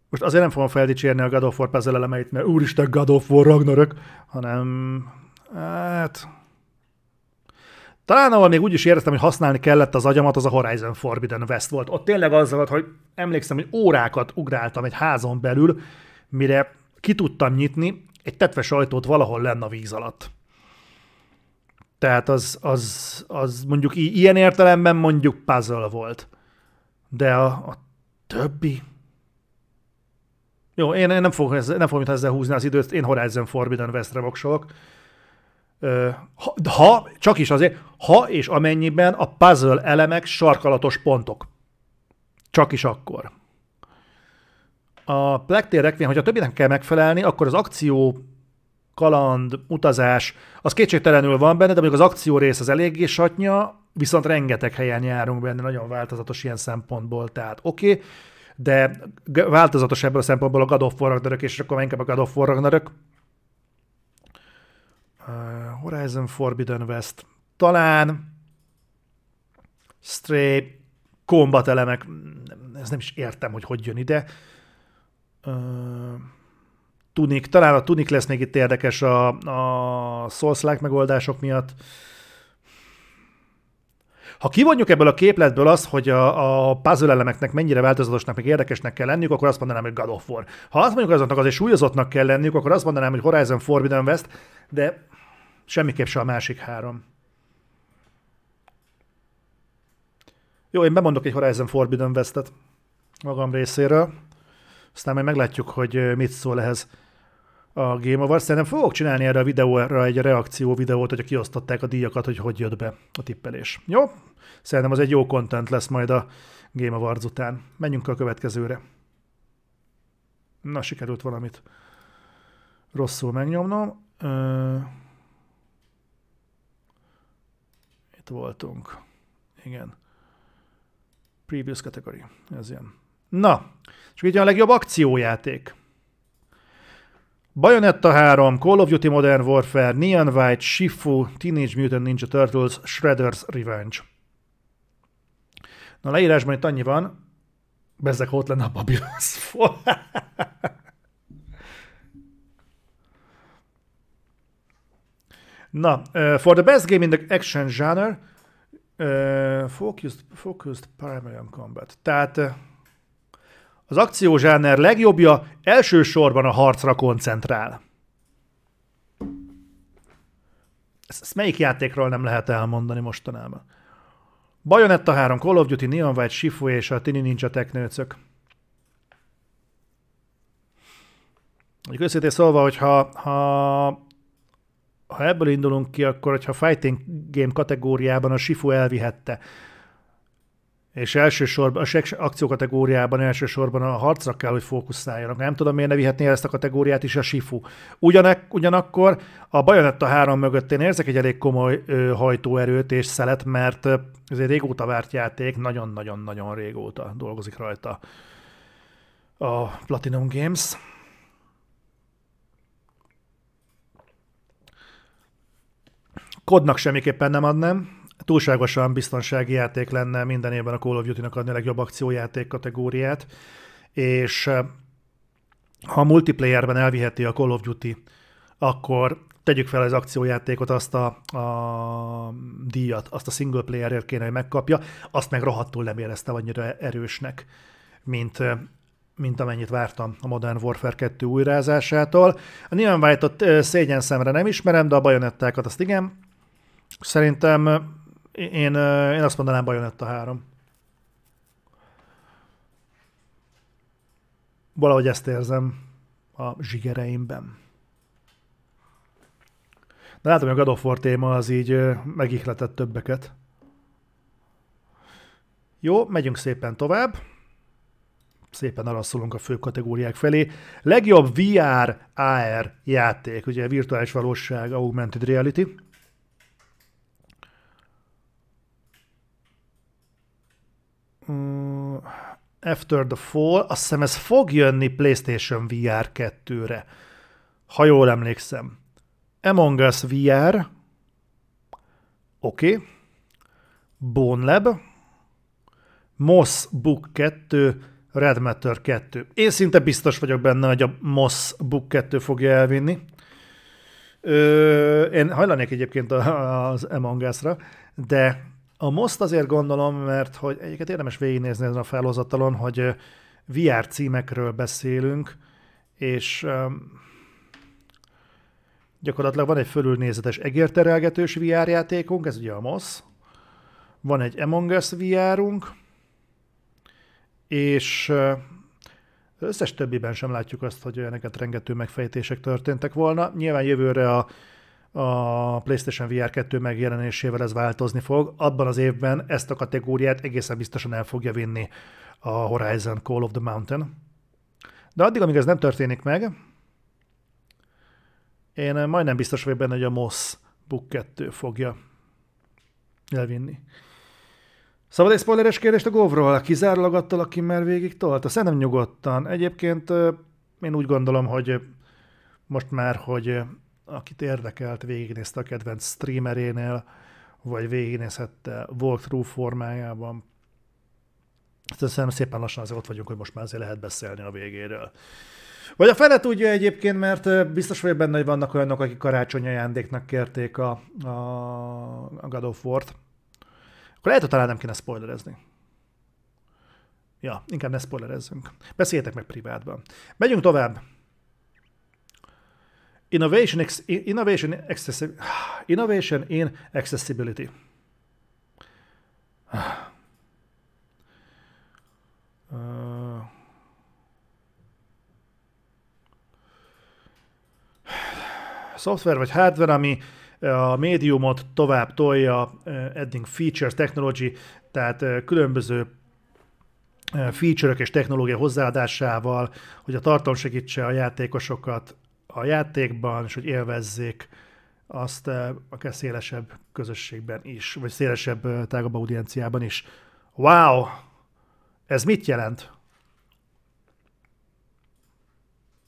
Most azért nem fogom feldicsérni a God of War elemeit, mert úristen God of War Ragnarök, hanem hát talán ahol még úgy is éreztem, hogy használni kellett az agyamat, az a Horizon Forbidden West volt. Ott tényleg az volt, hogy emlékszem, hogy órákat ugráltam egy házon belül, mire ki tudtam nyitni egy tetves ajtót valahol lenne a víz alatt. Tehát az, az, az mondjuk ilyen értelemben mondjuk puzzle volt. De a, a többi... Jó, én, én nem fogom, ezzel, nem fogom ezzel húzni az időt, én Horizon Forbidden Westre voksolok ha, csak is azért, ha és amennyiben a puzzle elemek sarkalatos pontok. Csak is akkor. A Plectér Requiem, hogyha többinek kell megfelelni, akkor az akció, kaland, utazás, az kétségtelenül van benne, de mondjuk az akció rész az eléggé satnya, viszont rengeteg helyen járunk benne, nagyon változatos ilyen szempontból, tehát oké, okay, de változatos ebből a szempontból a God of War Ragnarök, és akkor inkább a God of War Ragnarök, Horizon Forbidden West, talán Stray, combat elemek, ez nem is értem, hogy hogy jön ide. Uh, Tunic, talán a Tunic lesz még itt érdekes a, a Souls-like megoldások miatt. Ha kivonjuk ebből a képletből azt, hogy a, a puzzle elemeknek mennyire változatosnak, meg érdekesnek kell lenniük, akkor azt mondanám, hogy God of War. Ha azt mondjuk azoknak azért súlyozottnak kell lenniük, akkor azt mondanám, hogy Horizon Forbidden West, de Semmiképp se a másik három. Jó, én bemondok egy Horizon Forbidden West-et magam részéről. Aztán majd meglátjuk, hogy mit szól ehhez a Game Awards. Szerintem fogok csinálni erre a videóra egy reakció videót, hogy kiosztották a díjakat, hogy hogy jött be a tippelés. Jó? Szerintem az egy jó content lesz majd a Game Awards után. Menjünk a következőre. Na, sikerült valamit rosszul megnyomnom. Ö- Itt voltunk. Igen. Previous category. Ez ilyen. Na, és így a legjobb akciójáték. Bayonetta 3, Call of Duty Modern Warfare, Neon White, Shifu, Teenage Mutant Ninja Turtles, Shredder's Revenge. Na, leírásban itt annyi van, bezzek ott lenne a Babylon's Na, uh, for the best game in the action genre, uh, focused, focused primary on combat. Tehát uh, az akciózsáner legjobbja elsősorban a harcra koncentrál. Ezt, ezt melyik játékról nem lehet elmondani mostanában? Bayonetta 3, Call of Duty, Neon White, Shifu és a Tini Ninja Teknőcök. Mondjuk őszintén szólva, hogyha ha ha ebből indulunk ki, akkor hogyha fighting game kategóriában a Shifu elvihette és elsősorban a akció kategóriában elsősorban a harcra kell, hogy fókuszáljanak. Nem tudom, miért ne vihetné ezt a kategóriát is a Sifu. Ugyanek, ugyanakkor a Bayonetta 3 mögött én érzek egy elég komoly ö, hajtóerőt és szelet, mert ez egy régóta várt játék, nagyon-nagyon-nagyon régóta dolgozik rajta a Platinum Games. Kodnak semmiképpen nem adnám, túlságosan biztonsági játék lenne minden évben a Call of Duty-nak adni a legjobb akciójáték kategóriát, és eh, ha a multiplayerben elviheti a Call of Duty, akkor tegyük fel az akciójátékot, azt a, a díjat, azt a single playerért kéne, hogy megkapja, azt meg rohadtul nem éreztem annyira erősnek, mint, eh, mint amennyit vártam a Modern Warfare 2 újrázásától. A Neon White-ot eh, szégyen szemre nem ismerem, de a bajonettákat azt igen. Szerintem én, én azt mondanám Bayonetta 3. Valahogy ezt érzem a zsigereimben. De látom, hogy a God of War téma az így megihletett többeket. Jó, megyünk szépen tovább. Szépen araszolunk a fő kategóriák felé. Legjobb VR, AR játék, ugye virtuális valóság, augmented reality. Mm, After the Fall, azt hiszem ez fog jönni PlayStation VR 2-re, ha jól emlékszem. Among Us VR, oké, okay. Bone Lab, Moss Book 2, Red Matter 2. Én szinte biztos vagyok benne, hogy a Moss Book 2 fogja elvinni. Ö, én hajlanék egyébként az Among Us-ra, de a most azért gondolom, mert hogy egyiket érdemes végignézni ezen a felhozatalon, hogy VR címekről beszélünk, és gyakorlatilag van egy fölülnézetes egérterelgetős VR játékunk, ez ugye a MOS, van egy Among Us VR-unk, és összes többiben sem látjuk azt, hogy ilyeneket rengető megfejtések történtek volna. Nyilván jövőre a a PlayStation VR 2 megjelenésével ez változni fog. Abban az évben ezt a kategóriát egészen biztosan el fogja vinni a Horizon Call of the Mountain. De addig, amíg ez nem történik meg, én majdnem biztos vagyok benne, hogy a MOS Book 2 fogja elvinni. Szabad egy spoileres kérdést a Govról? Kizárólag attól, aki már végig tolta? Szerintem nyugodtan. Egyébként én úgy gondolom, hogy most már, hogy akit érdekelt, végignézte a kedvenc streamerénél, vagy végignézhette walkthrough formájában. Szerintem szépen lassan azért ott vagyunk, hogy most már azért lehet beszélni a végéről. Vagy a fele tudja egyébként, mert biztos vagyok benne, hogy vannak olyanok, akik karácsony ajándéknak kérték a, a, a God of War-t. Akkor lehet, hogy talán nem kéne spoilerezni. Ja, inkább ne spoilerezzünk. Beszéljetek meg privátban. Megyünk tovább. Innovation, innovation, innovation in accessibility. Uh, szoftver vagy hardware, ami a médiumot tovább tolja, adding features, technology, tehát különböző feature és technológia hozzáadásával, hogy a tartalom segítse a játékosokat a játékban, és hogy élvezzék azt eh, akár szélesebb közösségben is, vagy szélesebb, eh, tágabb audienciában is. Wow! Ez mit jelent?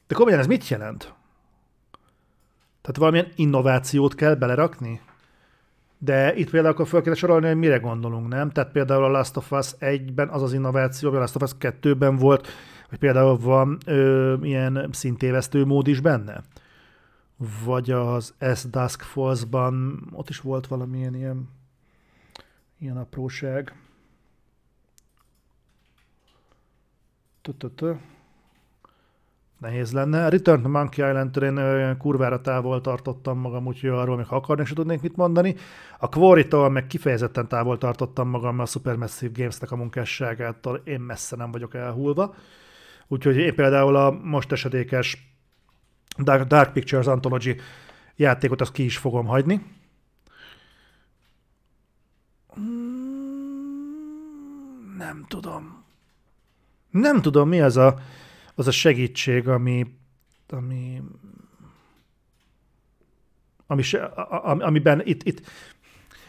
De komolyan ez mit jelent? Tehát valamilyen innovációt kell belerakni? De itt például akkor fel kell sorolni, hogy mire gondolunk, nem? Tehát például a Last of Us 1-ben az az innováció, a Last of Us 2-ben volt, hogy például van ö, ilyen szintévesztő mód is benne. Vagy az S Dusk Falls-ban ott is volt valamilyen ilyen, ilyen apróság. Tututu. Nehéz lenne. Return to Monkey Island-től én kurvára távol tartottam magam, úgyhogy arról még ha akarni sem tudnék mit mondani. A quarry meg kifejezetten távol tartottam magam a Supermassive Games-nek a munkásságától. Én messze nem vagyok elhulva. Úgyhogy én például a most esedékes Dark, Dark Pictures Anthology játékot azt ki is fogom hagyni. Mm, nem tudom. Nem tudom, mi az a, az a segítség, ami, ami, ami, amiben itt, itt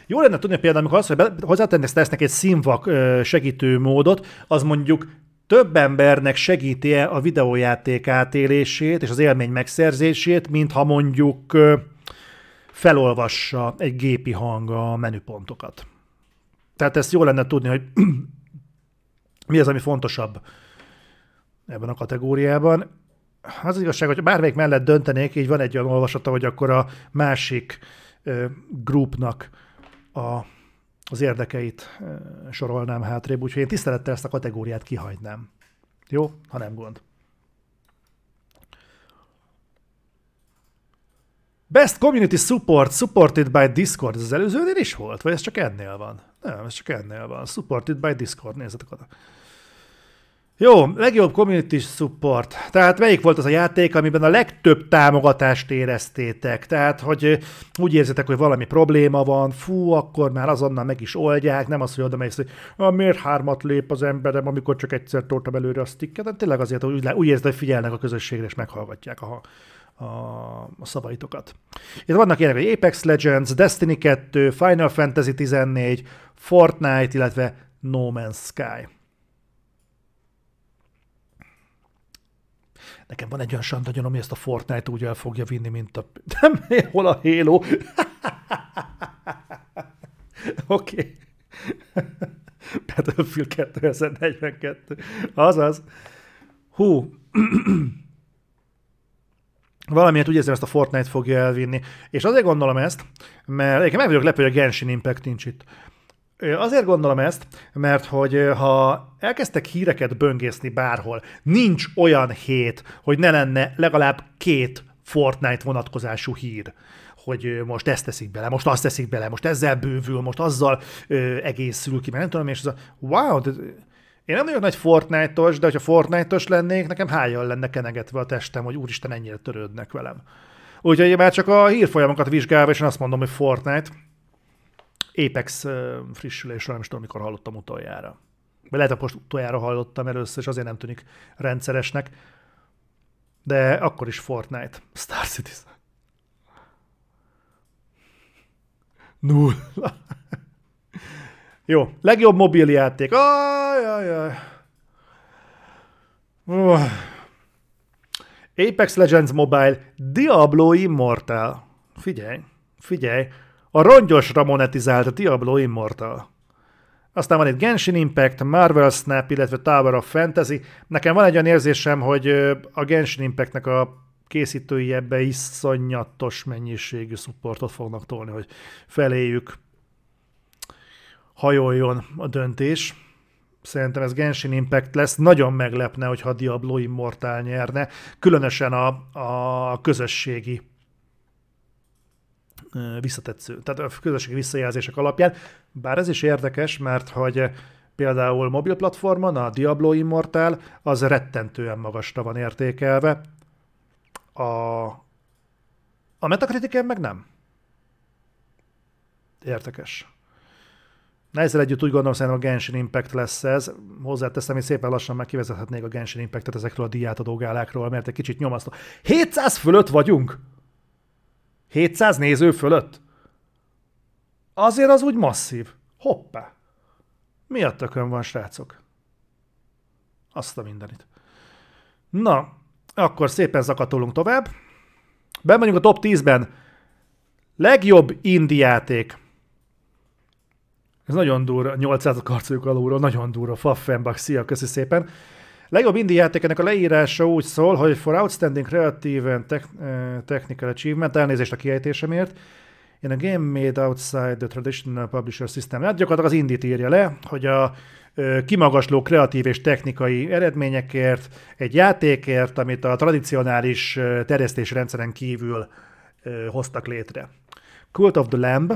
jó lenne tudni például, amikor azt, hogy hozzátennek tesznek egy színvak segítő módot, az mondjuk több embernek segíti-e a videójáték átélését és az élmény megszerzését, mint ha mondjuk felolvassa egy gépi hang a menüpontokat. Tehát ezt jó lenne tudni, hogy mi az, ami fontosabb ebben a kategóriában. Az, az igazság, hogy bármelyik mellett döntenék, így van egy olyan olvasata, hogy akkor a másik groupnak a, az érdekeit sorolnám hátrébb, úgyhogy én tisztelettel ezt a kategóriát kihagynám. Jó? Ha nem gond. Best Community Support, supported by Discord. Ez az előzőnél is volt? Vagy ez csak ennél van? Nem, ez csak ennél van. Supported by Discord, nézzetek oda. Jó, legjobb community support. Tehát melyik volt az a játék, amiben a legtöbb támogatást éreztétek? Tehát, hogy úgy érzitek, hogy valami probléma van, fú, akkor már azonnal meg is oldják, nem az, hogy oda mész, hogy ah, miért hármat lép az emberem, amikor csak egyszer toltam előre a sticket, de tényleg azért, hogy úgy, úgy érzed, hogy figyelnek a közösségre, és meghallgatják a, a, a szavaitokat. Itt vannak ilyenek, hogy Apex Legends, Destiny 2, Final Fantasy 14, Fortnite, illetve No Man's Sky. Nekem van egy olyan sandagyom, ami ezt a Fortnite úgy el fogja vinni, mint a... Nem, hol a Halo? Oké. okay. Battlefield 2042. Azaz. Hú. Valamiért úgy érzem, ezt a Fortnite fogja elvinni. És azért gondolom ezt, mert én meg vagyok lepő, hogy a Genshin Impact nincs itt. Azért gondolom ezt, mert hogy ha elkezdtek híreket böngészni bárhol, nincs olyan hét, hogy ne lenne legalább két Fortnite vonatkozású hír hogy most ezt teszik bele, most azt teszik bele, most ezzel bővül, most azzal ö, egészül ki, mert nem tudom, és ez a wow, de én nem vagyok nagy Fortnite-os, de hogyha Fortnite-os lennék, nekem hájjal lenne kenegetve a testem, hogy úristen, ennyire törődnek velem. Úgyhogy már csak a hírfolyamokat vizsgálva, és én azt mondom, hogy Fortnite, Apex frissülésről nem is tudom, mikor hallottam utoljára. Vagy lehet, hogy most utoljára hallottam először, és azért nem tűnik rendszeresnek. De akkor is Fortnite. Star Citizen. Nulla. Jó, legjobb mobiljáték. Ajajaj. Uh. Apex Legends Mobile Diablo Immortal. Figyelj, figyelj a rongyosra monetizált Diablo Immortal. Aztán van itt Genshin Impact, Marvel Snap, illetve Tower of Fantasy. Nekem van egy olyan érzésem, hogy a Genshin Impactnek a készítői ebbe iszonyatos mennyiségű supportot fognak tolni, hogy feléjük hajoljon a döntés. Szerintem ez Genshin Impact lesz. Nagyon meglepne, hogyha Diablo Immortal nyerne, különösen a, a közösségi visszatetsző, tehát a közösségi visszajelzések alapján. Bár ez is érdekes, mert hogy például mobil platformon a Diablo Immortal az rettentően magasra van értékelve, a, a Metacritiken meg nem. Érdekes. Na ezzel együtt úgy gondolom, szerintem a Genshin Impact lesz ez. Hozzáteszem, hogy szépen lassan kivezethetnék a Genshin Impact-et ezekről a diátadó gálákról, mert egy kicsit nyomasztó. 700 fölött vagyunk! 700 néző fölött? Azért az úgy masszív. Hoppá. Mi a tökön van, srácok? Azt a mindenit. Na, akkor szépen zakatolunk tovább. Ben vagyunk a top 10-ben. Legjobb indie játék. Ez nagyon durva, 800 karcoljuk alulról, nagyon durva. Faffenbach, szia, köszi szépen. Legjobb indie játékenek a leírása úgy szól, hogy for outstanding creative and uh, technical achievement, elnézést a kiejtésemért, in a game made outside the traditional publisher system. Hát gyakorlatilag az indit írja le, hogy a kimagasló kreatív és technikai eredményekért, egy játékért, amit a tradicionális terjesztés rendszeren kívül hoztak létre. Cult of the Lamb,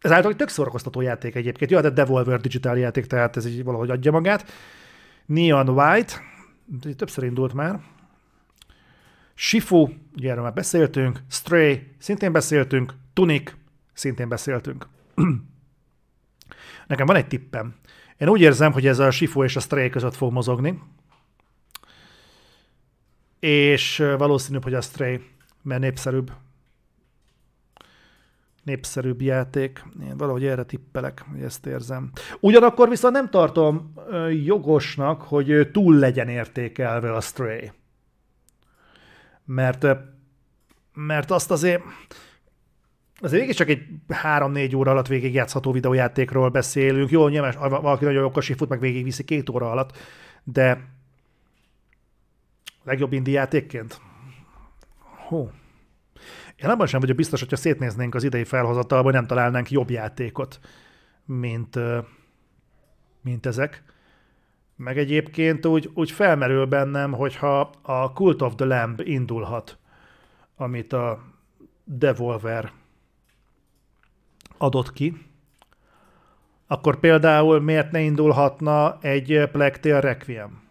ez általában tök szórakoztató játék egyébként. Jó, hát a Devolver Digital játék, tehát ez így valahogy adja magát. Neon White, többször indult már. Shifu, ugye erről már beszéltünk. Stray, szintén beszéltünk. Tunic, szintén beszéltünk. Nekem van egy tippem. Én úgy érzem, hogy ez a Shifu és a Stray között fog mozogni. És valószínűbb, hogy a Stray, mert népszerűbb. Népszerűbb játék. Én valahogy erre tippelek, hogy ezt érzem. Ugyanakkor viszont nem tartom jogosnak, hogy túl legyen értékelve a Stray. Mert, mert azt azért az végig csak egy 3-4 óra alatt végig játszható videójátékról beszélünk. Jó, nyilván valaki nagyon okos, fut, meg végig viszi két óra alatt, de legjobb indi játékként? Hú. Én abban sem vagyok biztos, hogyha szétnéznénk az idei felhozatalban, nem találnánk jobb játékot, mint, mint ezek. Meg egyébként úgy, úgy felmerül bennem, hogyha a Cult of the Lamb indulhat, amit a Devolver adott ki, akkor például miért ne indulhatna egy Plectail Requiem?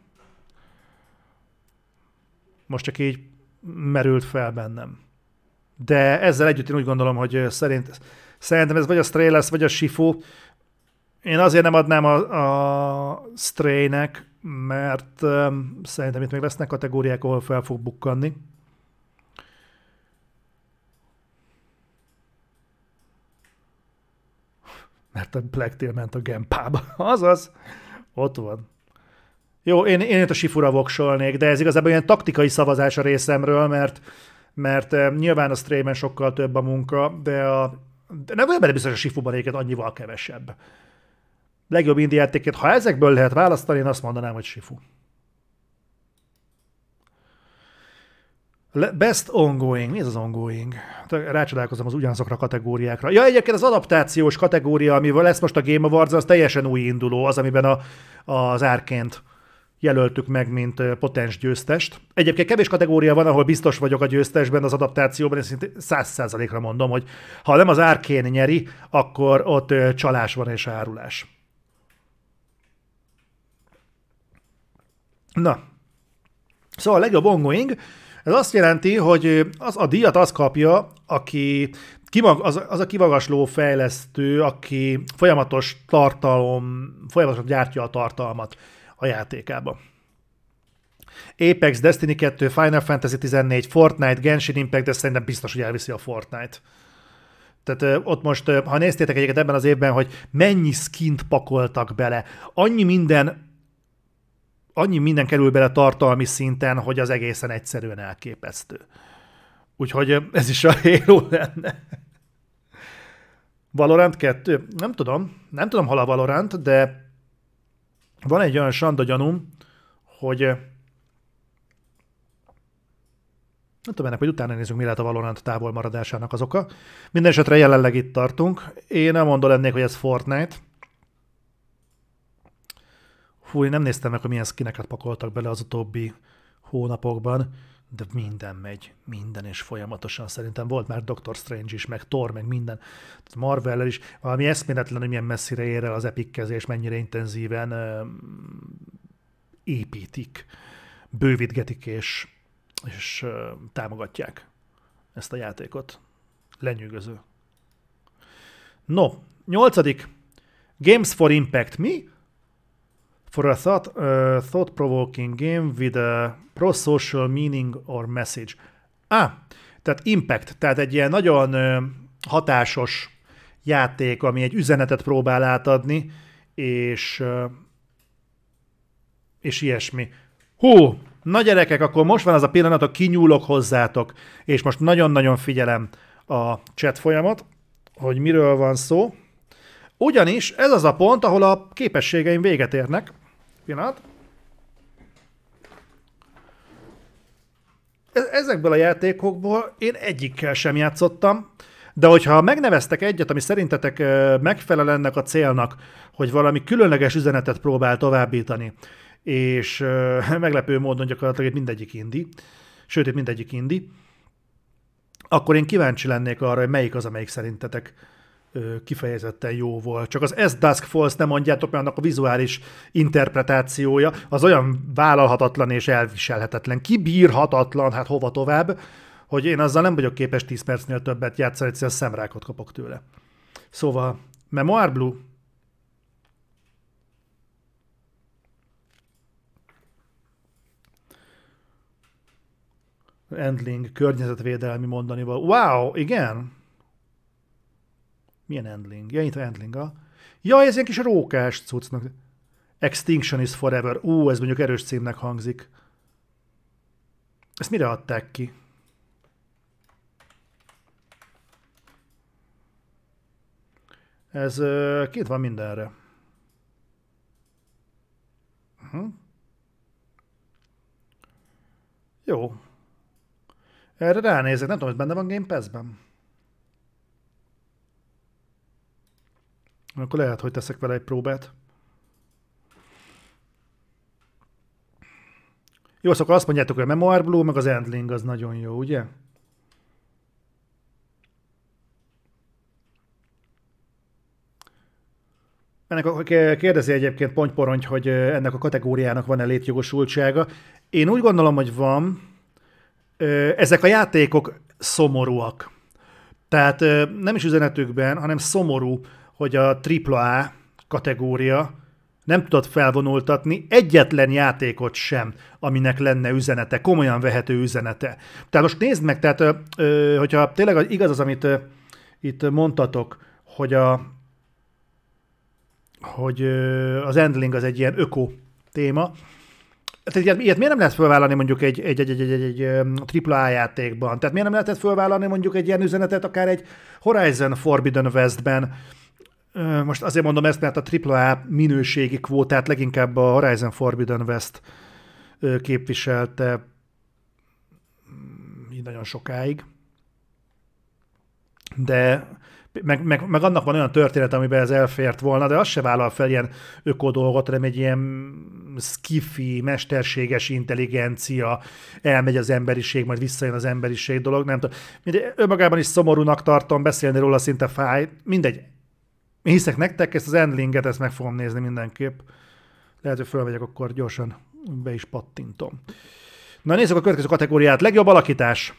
Most csak így merült fel bennem. De ezzel együtt én úgy gondolom, hogy szerint, szerintem ez vagy a Stray lesz, vagy a Shifu. Én azért nem adnám a, a Stray-nek, mert um, szerintem itt még lesznek kategóriák, ahol fel fog bukkanni. mert a Black Tail ment a Gempába. Azaz, ott van. Jó, én, én itt a Sifura voksolnék, de ez igazából ilyen taktikai szavazás a részemről, mert, mert eh, nyilván a Strayman sokkal több a munka, de, a, de nem olyan benne biztos, a Sifuban annyival kevesebb. Legjobb indiátékét, ha ezekből lehet választani, én azt mondanám, hogy Sifu. Best ongoing. Mi ez az ongoing? Rácsodálkozom az ugyanazokra a kategóriákra. Ja, egyébként az adaptációs kategória, amivel lesz most a Game Awards, az teljesen új induló, az, amiben a, az árként jelöltük meg, mint potens győztest. Egyébként kevés kategória van, ahol biztos vagyok a győztesben, az adaptációban, szinte száz százalékra mondom, hogy ha nem az árkén nyeri, akkor ott csalás van és árulás. Na, szóval a legjobb ongoing, ez azt jelenti, hogy az, a díjat az kapja, aki kimag, az, az a kivagasló fejlesztő, aki folyamatos tartalom, folyamatosan gyártja a tartalmat a játékába. Apex, Destiny 2, Final Fantasy 14, Fortnite, Genshin Impact, de szerintem biztos, hogy elviszi a Fortnite. Tehát ott most, ha néztétek egyébként ebben az évben, hogy mennyi skint pakoltak bele, annyi minden annyi minden kerül bele tartalmi szinten, hogy az egészen egyszerűen elképesztő. Úgyhogy ez is a Halo lenne. Valorant 2? Nem tudom. Nem tudom, hol a Valorant, de van egy olyan sanda gyanúm, hogy nem tudom ennek, hogy utána nézzünk, mi lehet a Valorant távol maradásának az oka. Minden esetre jelenleg itt tartunk. Én nem mondom lennék, hogy ez Fortnite. Fú, én nem néztem meg, hogy milyen skineket pakoltak bele az utóbbi hónapokban, de minden megy, minden és folyamatosan. Szerintem volt már Doctor Strange is, meg Thor, meg minden. marvel is. Valami eszméletlen, hogy milyen messzire ér el az epikkezés, mennyire intenzíven ö, építik, bővítgetik és, és ö, támogatják ezt a játékot. Lenyűgöző. No, nyolcadik. Games for Impact. Mi? For a thought, uh, thought-provoking game with a pro-social meaning or message. Ah, tehát impact, tehát egy ilyen nagyon uh, hatásos játék, ami egy üzenetet próbál átadni, és, uh, és ilyesmi. Hú, na gyerekek, akkor most van az a pillanat, hogy kinyúlok hozzátok, és most nagyon-nagyon figyelem a chat folyamat, hogy miről van szó. Ugyanis ez az a pont, ahol a képességeim véget érnek, Pillanat. E- ezekből a játékokból én egyikkel sem játszottam, de hogyha megneveztek egyet, ami szerintetek megfelel ennek a célnak, hogy valami különleges üzenetet próbál továbbítani, és meglepő módon gyakorlatilag mindegyik indi, sőt, itt mindegyik indi, akkor én kíváncsi lennék arra, hogy melyik az, amelyik szerintetek kifejezetten jó volt. Csak az Ez Dusk Falls nem mondjátok, mert annak a vizuális interpretációja az olyan vállalhatatlan és elviselhetetlen, kibírhatatlan, hát hova tovább, hogy én azzal nem vagyok képes 10 percnél többet játszani, egyszerűen szemrákot kapok tőle. Szóval, Memoir Blue, Endling, környezetvédelmi mondani mondanival. Wow, igen, milyen Endling? Ja, itt a Endling, a... Ja, ez ilyen kis rókás cuccnak. Extinction is Forever. Ú, ez mondjuk erős címnek hangzik. Ezt mire adták ki? Ez két van mindenre. Uh-huh. Jó. Erre ránézek, nem tudom, hogy benne van Game Pass-ben. Akkor lehet, hogy teszek vele egy próbát. Jó, szóval azt mondjátok, hogy a Memoir Blue, meg az Endling az nagyon jó, ugye? Ennek a, kérdezi egyébként Pontporony, hogy ennek a kategóriának van-e létjogosultsága. Én úgy gondolom, hogy van. Ezek a játékok szomorúak. Tehát nem is üzenetükben, hanem szomorú, hogy a AAA kategória nem tudott felvonultatni egyetlen játékot sem, aminek lenne üzenete, komolyan vehető üzenete. Tehát most nézd meg, tehát hogyha tényleg igaz az, amit itt mondtatok, hogy a, hogy az endling az egy ilyen öko téma, tehát ilyet, miért nem lehet felvállalni mondjuk egy, egy, egy, egy, egy, egy AAA játékban? Tehát miért nem lehetett felvállalni mondjuk egy ilyen üzenetet akár egy Horizon Forbidden Westben, most azért mondom ezt, mert a AAA minőségi kvótát leginkább a Horizon Forbidden West képviselte mm, így nagyon sokáig. De meg, meg, meg annak van olyan történet, amiben ez elfért volna, de az se vállal fel ilyen ökodolgot, hanem egy ilyen skifi, mesterséges intelligencia, elmegy az emberiség, majd visszajön az emberiség dolog, nem tudom. Mindegy, önmagában is szomorúnak tartom, beszélni róla szinte fáj, mindegy, hiszek nektek, ezt az endlinget, ezt meg fogom nézni mindenképp. Lehet, hogy fölmegyek, akkor gyorsan be is pattintom. Na nézzük a következő kategóriát. Legjobb alakítás.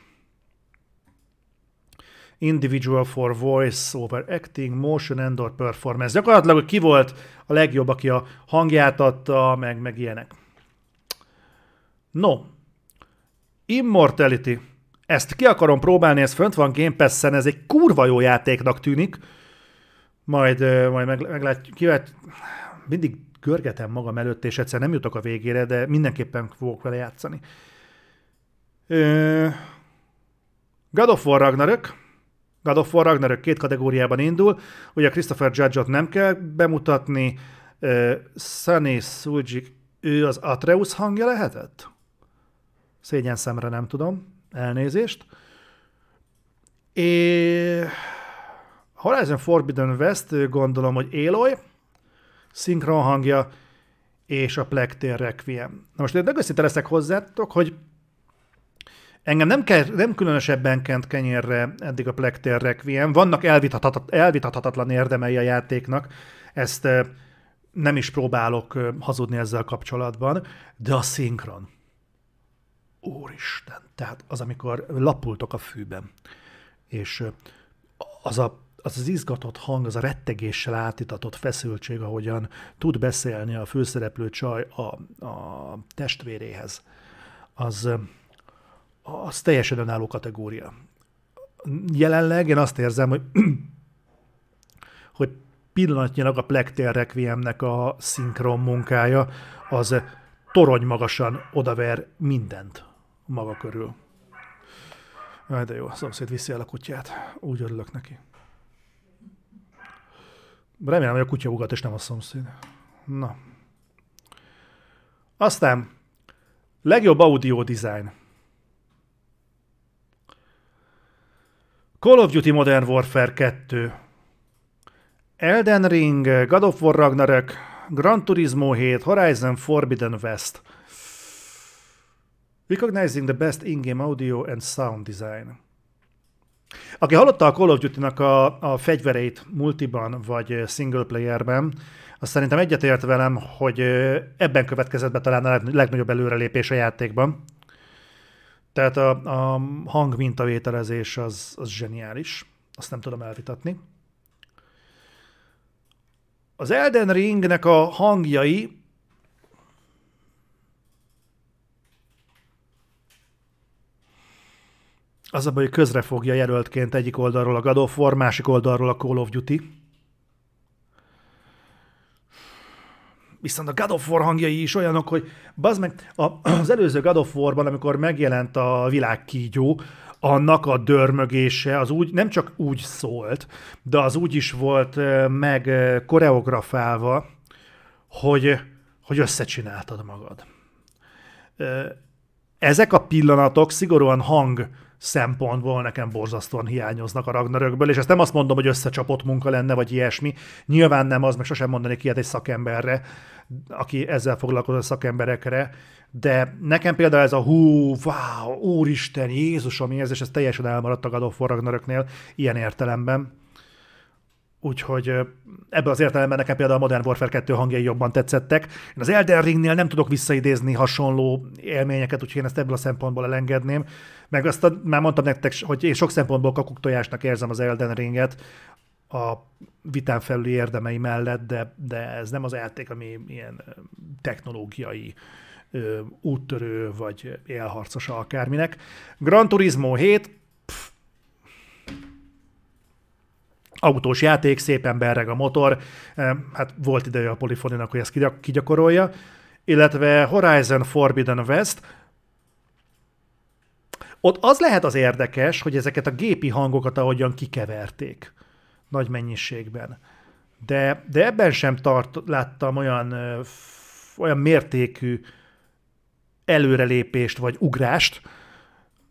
Individual for Voice over Acting, Motion and or Performance. Gyakorlatilag, hogy ki volt a legjobb, aki a hangját adta, meg, meg ilyenek. No, Immortality. Ezt ki akarom próbálni, ez fönt van Game Pass-en, ez egy kurva jó játéknak tűnik majd, majd meg, meglátjuk, kívánt, mindig görgetem magam előtt, és egyszer nem jutok a végére, de mindenképpen fogok vele játszani. God of War Ragnarök, God of War Ragnarök két kategóriában indul, ugye Christopher Judge-ot nem kell bemutatni, Sunny Suji, ő az Atreus hangja lehetett? Szégyen szemre nem tudom, elnézést. És Horizon Forbidden West gondolom, hogy Aloy, szinkron hangja, és a Plektér Requiem. Na most én őszinte leszek hozzátok, hogy engem nem, kell, nem különösebben kent kenyérre eddig a Plektér Requiem. Vannak elvitathatat, elvitathatatlan érdemei a játéknak, ezt nem is próbálok hazudni ezzel kapcsolatban, de a szinkron. Úristen, tehát az, amikor lapultok a fűben, és az a az az izgatott hang, az a rettegéssel átitatott feszültség, ahogyan tud beszélni a főszereplő csaj a, a testvéréhez, az, az teljesen önálló kategória. Jelenleg én azt érzem, hogy, hogy pillanatnyilag a Plektél Requiemnek a szinkron munkája az torony magasan odaver mindent maga körül. De jó, a szomszéd viszi el a kutyát. Úgy örülök neki. Remélem, hogy a kutya ugat, és nem a szomszéd. Na. Aztán legjobb audio design. Call of Duty Modern Warfare 2. Elden Ring, God of War Ragnarök, Gran Turismo 7, Horizon Forbidden West. Recognizing the best in-game audio and sound design. Aki hallotta a Call of Duty-nak a, a fegyvereit multiban vagy single playerben, azt szerintem egyetért velem, hogy ebben következett be talán a legnagyobb előrelépés a játékban. Tehát a, a hang mintavételezés az, az zseniális. Azt nem tudom elvitatni. Az Elden Ringnek a hangjai Az a baj, hogy közre fogja jelöltként egyik oldalról a God of War, másik oldalról a Call of Duty. Viszont a God of War hangjai is olyanok, hogy bazd meg, az előző God of War-ban, amikor megjelent a világkígyó, annak a dörmögése az úgy, nem csak úgy szólt, de az úgy is volt meg koreografálva, hogy, hogy összecsináltad magad. Ezek a pillanatok szigorúan hang szempontból nekem borzasztóan hiányoznak a Ragnarökből, és ezt nem azt mondom, hogy összecsapott munka lenne, vagy ilyesmi. Nyilván nem az, meg sosem mondani ilyet egy szakemberre, aki ezzel foglalkozó szakemberekre, de nekem például ez a hú, wow, úristen, Jézus, ami ez, és ez teljesen elmaradt a God of War Ragnaröknél ilyen értelemben. Úgyhogy ebből az értelemben nekem például a Modern Warfare 2 hangjai jobban tetszettek. Én az Elden Ringnél nem tudok visszaidézni hasonló élményeket, úgyhogy én ezt ebből a szempontból elengedném. Meg azt már mondtam nektek, hogy én sok szempontból kakuktojásnak érzem az Elden Ringet a vitán felüli érdemei mellett, de, de ez nem az játék, ami ilyen technológiai úttörő, vagy élharcos akárminek. Gran Turismo 7, autós játék, szépen berreg a motor, hát volt ideje a Polyphoninak, hogy ezt kigyakorolja, illetve Horizon Forbidden West, ott az lehet az érdekes, hogy ezeket a gépi hangokat ahogyan kikeverték nagy mennyiségben. De, de ebben sem tart, láttam olyan, olyan mértékű előrelépést vagy ugrást,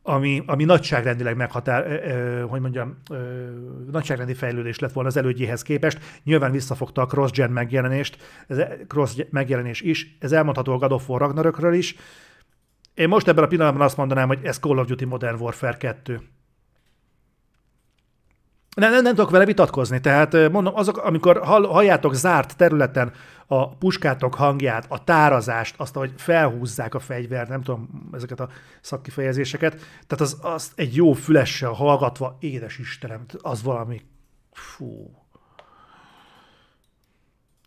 ami, ami nagyságrendileg meghatár, ö, hogy mondjam, ö, nagyságrendi fejlődés lett volna az elődjéhez képest. Nyilván visszafogta a cross-gen megjelenést, ez e, cross megjelenés is, ez elmondható a God of War Ragnarökről is. Én most ebben a pillanatban azt mondanám, hogy ez Call of Duty Modern Warfare 2. Nem, nem, nem tudok vele vitatkozni, tehát mondom, azok, amikor hall, halljátok zárt területen a puskátok hangját, a tárazást, azt, hogy felhúzzák a fegyvert, nem tudom ezeket a szakkifejezéseket, tehát az, az egy jó fülessel hallgatva, édes Istenem, az valami, fú.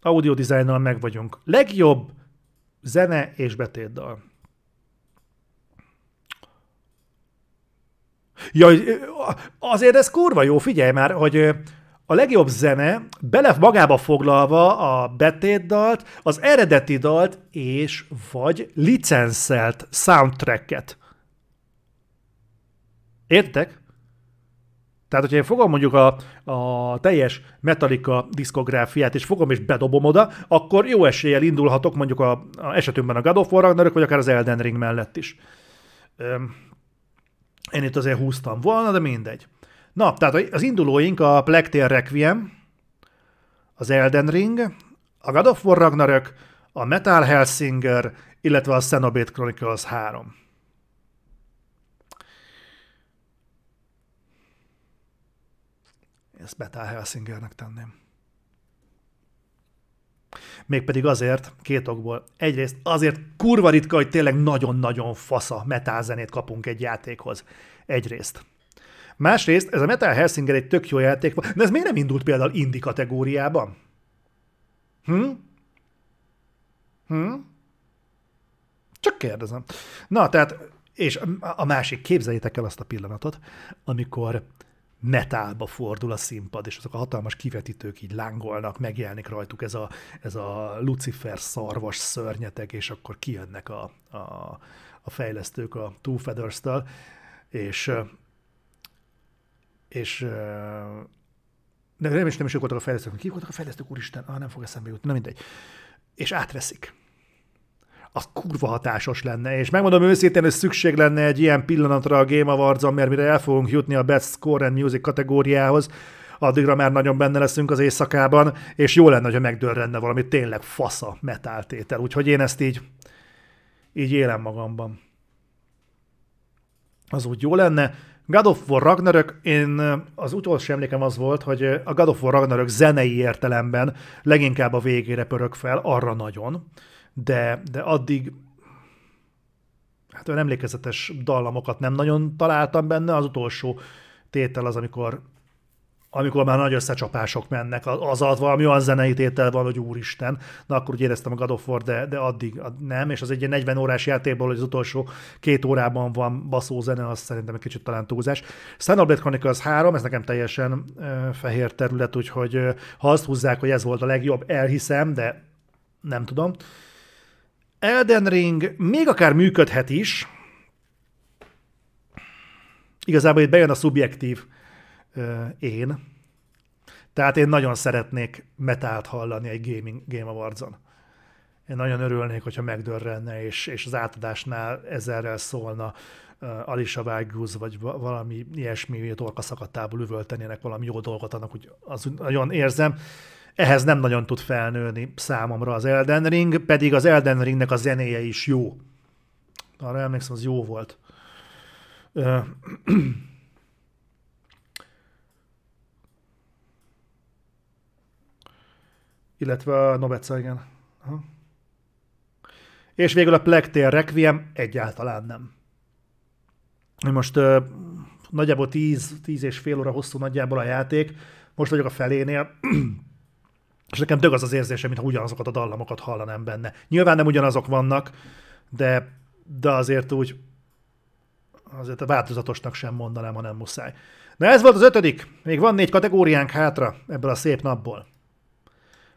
Audio designnal meg vagyunk. Legjobb zene és betétdal. Ja, azért ez kurva jó, figyelj már, hogy a legjobb zene bele magába foglalva a betétdalt, az eredeti dalt és vagy licenszelt soundtracket. Értek? Tehát, hogyha én fogom mondjuk a, a teljes Metallica diszkográfiát, és fogom és bedobom oda, akkor jó eséllyel indulhatok mondjuk a, a esetünkben a God of War vagy akár az Elden Ring mellett is. Én itt azért húztam volna, de mindegy. Na, tehát az indulóink a Plectér Requiem, az Elden Ring, a God of War Ragnarök, a Metal Hellsinger, illetve a Xenoblade Chronicles 3. Ezt Metal Hellsingernek tenném. Mégpedig azért, két okból. Egyrészt azért kurva ritka, hogy tényleg nagyon-nagyon fasza zenét kapunk egy játékhoz. Egyrészt. Másrészt ez a Metal Helsinger egy tök jó játék, de ez miért nem indult például indi kategóriában? Hm? Hm? Csak kérdezem. Na, tehát, és a másik, képzeljétek el azt a pillanatot, amikor metálba fordul a színpad, és azok a hatalmas kivetítők így lángolnak, megjelenik rajtuk ez a, ez a Lucifer szarvas szörnyetek, és akkor kijönnek a, a, a fejlesztők a Two Feathers-től, és és de nem is, nem is ők voltak a fejlesztők, ki voltak a fejlesztők, úristen, ah, nem fog eszembe jutni, na mindegy. És átveszik az kurva hatásos lenne, és megmondom őszintén, hogy szükség lenne egy ilyen pillanatra a Game awards mert mire el fogunk jutni a Best Score and Music kategóriához, addigra már nagyon benne leszünk az éjszakában, és jó lenne, ha megdörrenne valami tényleg fasza metáltétel. Úgyhogy én ezt így, így élem magamban. Az úgy jó lenne. God of War Ragnarök, én az utolsó emlékem az volt, hogy a God of War Ragnarök zenei értelemben leginkább a végére pörög fel, arra nagyon de, de addig hát olyan emlékezetes dallamokat nem nagyon találtam benne, az utolsó tétel az, amikor amikor már nagy összecsapások mennek, az alatt valami olyan zenei tétel van, hogy úristen, na akkor úgy éreztem a God of War, de, de addig nem, és az egy 40 órás játékból, hogy az utolsó két órában van baszó zene, az szerintem egy kicsit talán túlzás. Xenoblade Chronicles 3, ez nekem teljesen uh, fehér terület, úgyhogy uh, ha azt húzzák, hogy ez volt a legjobb, elhiszem, de nem tudom. Elden Ring még akár működhet is, igazából itt bejön a szubjektív én. Tehát én nagyon szeretnék metált hallani egy Gaming Game Awards-on. Én nagyon örülnék, hogyha megdörrenne, és, és az átadásnál ezerrel szólna uh, Alisa Vágúz, vagy valami ilyesmi, torka szakadtából üvöltenének valami jó dolgot, annak úgy az nagyon érzem. Ehhez nem nagyon tud felnőni számomra az Elden Ring, pedig az Elden Ringnek a zenéje is jó. Arra emlékszem, az jó volt. Uh, illetve a Nobeca, igen. Aha. És végül a Plectér Requiem egyáltalán nem. Most uh, nagyjából 10, 10 és fél óra hosszú nagyjából a játék, most vagyok a felénél, és nekem dög az az érzése, mintha ugyanazokat a dallamokat hallanám benne. Nyilván nem ugyanazok vannak, de, de azért úgy azért a változatosnak sem mondanám, ha nem muszáj. Na ez volt az ötödik. Még van négy kategóriánk hátra ebből a szép napból.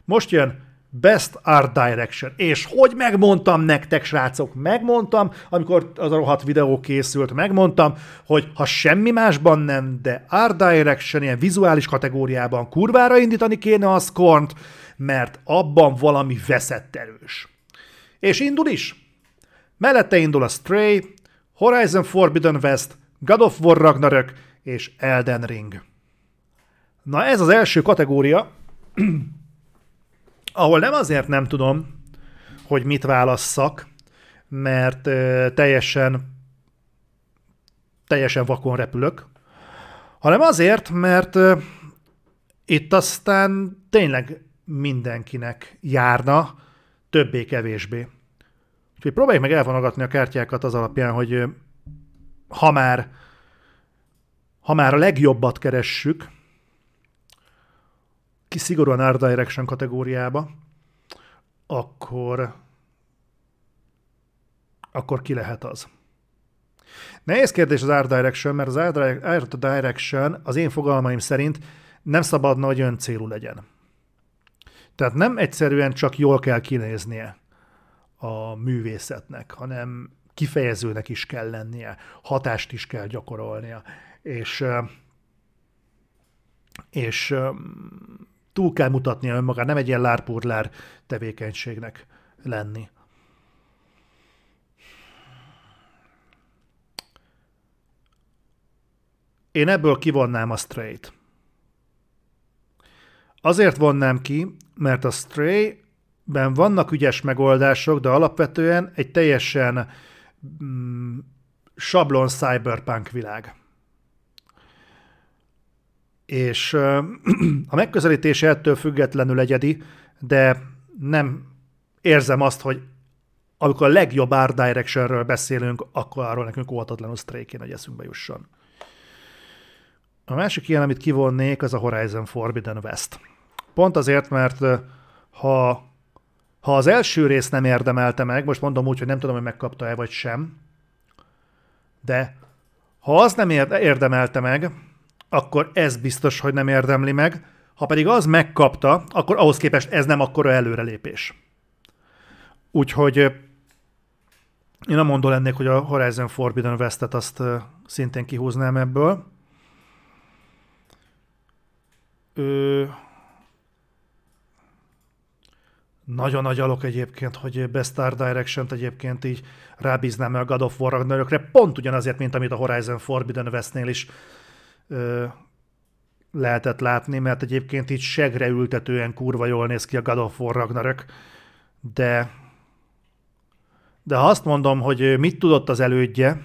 Most jön Best Art Direction. És hogy megmondtam nektek, srácok, megmondtam, amikor az a rohadt videó készült, megmondtam, hogy ha semmi másban nem, de Art Direction ilyen vizuális kategóriában kurvára indítani kéne a Scornt, mert abban valami veszett erős. És indul is. Mellette indul a Stray, Horizon Forbidden West, God of War Ragnarök és Elden Ring. Na ez az első kategória, ahol nem azért nem tudom, hogy mit válasszak, mert ö, teljesen teljesen vakon repülök, hanem azért, mert ö, itt aztán tényleg mindenkinek járna, többé-kevésbé. Úgyhogy próbáljuk meg elvonogatni a kártyákat az alapján, hogy ö, ha már, ha már a legjobbat keressük, ki szigorúan Art Direction kategóriába, akkor, akkor ki lehet az? Nehéz kérdés az Art Direction, mert az Art Direction az én fogalmaim szerint nem szabadna, hogy öncélú legyen. Tehát nem egyszerűen csak jól kell kinéznie a művészetnek, hanem kifejezőnek is kell lennie, hatást is kell gyakorolnia, és, és túl kell mutatnia önmagát, nem egy ilyen lárpurlár tevékenységnek lenni. Én ebből kivonnám a straight. Azért vonnám ki, mert a Stray-ben vannak ügyes megoldások, de alapvetően egy teljesen mm, sablon cyberpunk világ és a megközelítése ettől függetlenül egyedi, de nem érzem azt, hogy amikor a legjobb art directionről beszélünk, akkor arról nekünk óhatatlanul Stray kéne, hogy eszünkbe jusson. A másik ilyen, amit kivonnék, az a Horizon Forbidden West. Pont azért, mert ha, ha az első rész nem érdemelte meg, most mondom úgy, hogy nem tudom, hogy megkapta-e vagy sem, de ha az nem érdemelte meg, akkor ez biztos, hogy nem érdemli meg. Ha pedig az megkapta, akkor ahhoz képest ez nem akkora előrelépés. Úgyhogy én nem mondom lennék, hogy a Horizon Forbidden West-et azt szintén kihúznám ebből. Ö... Nagyon nagy alok egyébként, hogy Best Art Direction-t egyébként így rábíznám el God of War Ragnarökre, pont ugyanazért, mint amit a Horizon Forbidden West-nél is lehetett látni, mert egyébként így segre ültetően kurva jól néz ki a God of War Ragnarök, de de ha azt mondom, hogy mit tudott az elődje,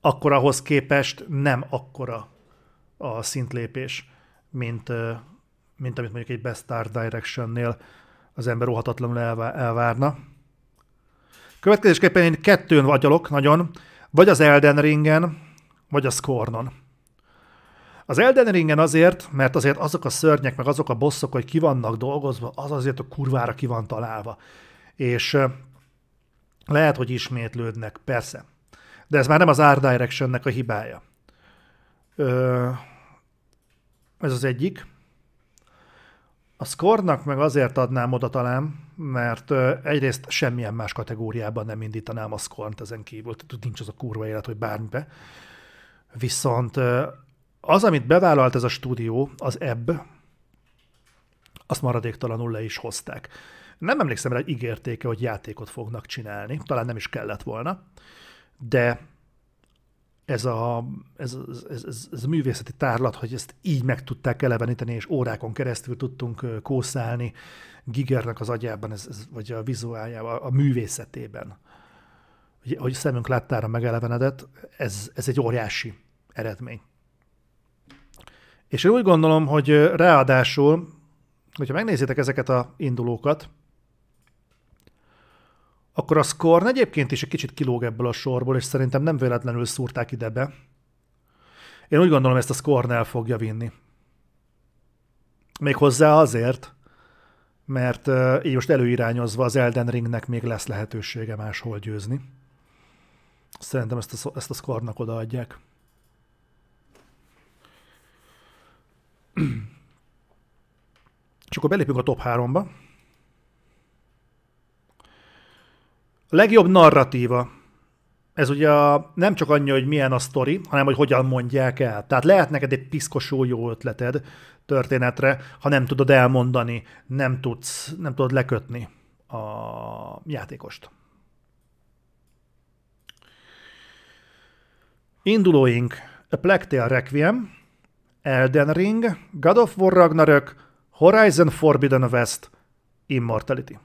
akkor ahhoz képest nem akkora a szintlépés, mint, mint amit mondjuk egy Best Art Direction-nél az ember óhatatlanul elvárna. Következésképpen én kettőn vagyok nagyon, vagy az Elden Ringen, vagy a Scornon. Az Elden Ringen azért, mert azért azok a szörnyek, meg azok a bosszok, hogy ki vannak dolgozva, az azért a kurvára ki van találva. És lehet, hogy ismétlődnek, persze. De ez már nem az Art Directionnek a hibája. Ö, ez az egyik. A score meg azért adnám oda talán, mert egyrészt semmilyen más kategóriában nem indítanám a score ezen kívül, tehát nincs az a kurva élet, hogy bármibe. Viszont az, amit bevállalt ez a stúdió, az ebb, azt maradéktalanul le is hozták. Nem emlékszem rá, hogy ígérték hogy játékot fognak csinálni, talán nem is kellett volna, de ez a, ez, ez, ez, ez a művészeti tárlat, hogy ezt így meg tudták eleveníteni, és órákon keresztül tudtunk kószálni Gigernek az agyában, ez, ez, vagy a vizuáljában, a művészetében, hogy, hogy szemünk láttára megelevenedett, ez, ez egy óriási eredmény. És én úgy gondolom, hogy ráadásul, hogyha megnézitek ezeket a indulókat, akkor a Scorn egyébként is egy kicsit kilóg ebből a sorból, és szerintem nem véletlenül szúrták ide be. Én úgy gondolom, ezt a Scorn el fogja vinni. Még hozzá azért, mert így most előirányozva az Elden Ringnek még lesz lehetősége máshol győzni. Szerintem ezt a, ezt a Scornak odaadják. És akkor belépünk a top 3-ba. A legjobb narratíva. Ez ugye a, nem csak annyi, hogy milyen a sztori, hanem hogy hogyan mondják el. Tehát lehet neked egy piszkosó jó ötleted történetre, ha nem tudod elmondani, nem tudsz, nem tudod lekötni a játékost. Indulóink A Plague Tale Requiem, Elden Ring, God of War Ragnarök, Horizon Forbidden West, Immortality.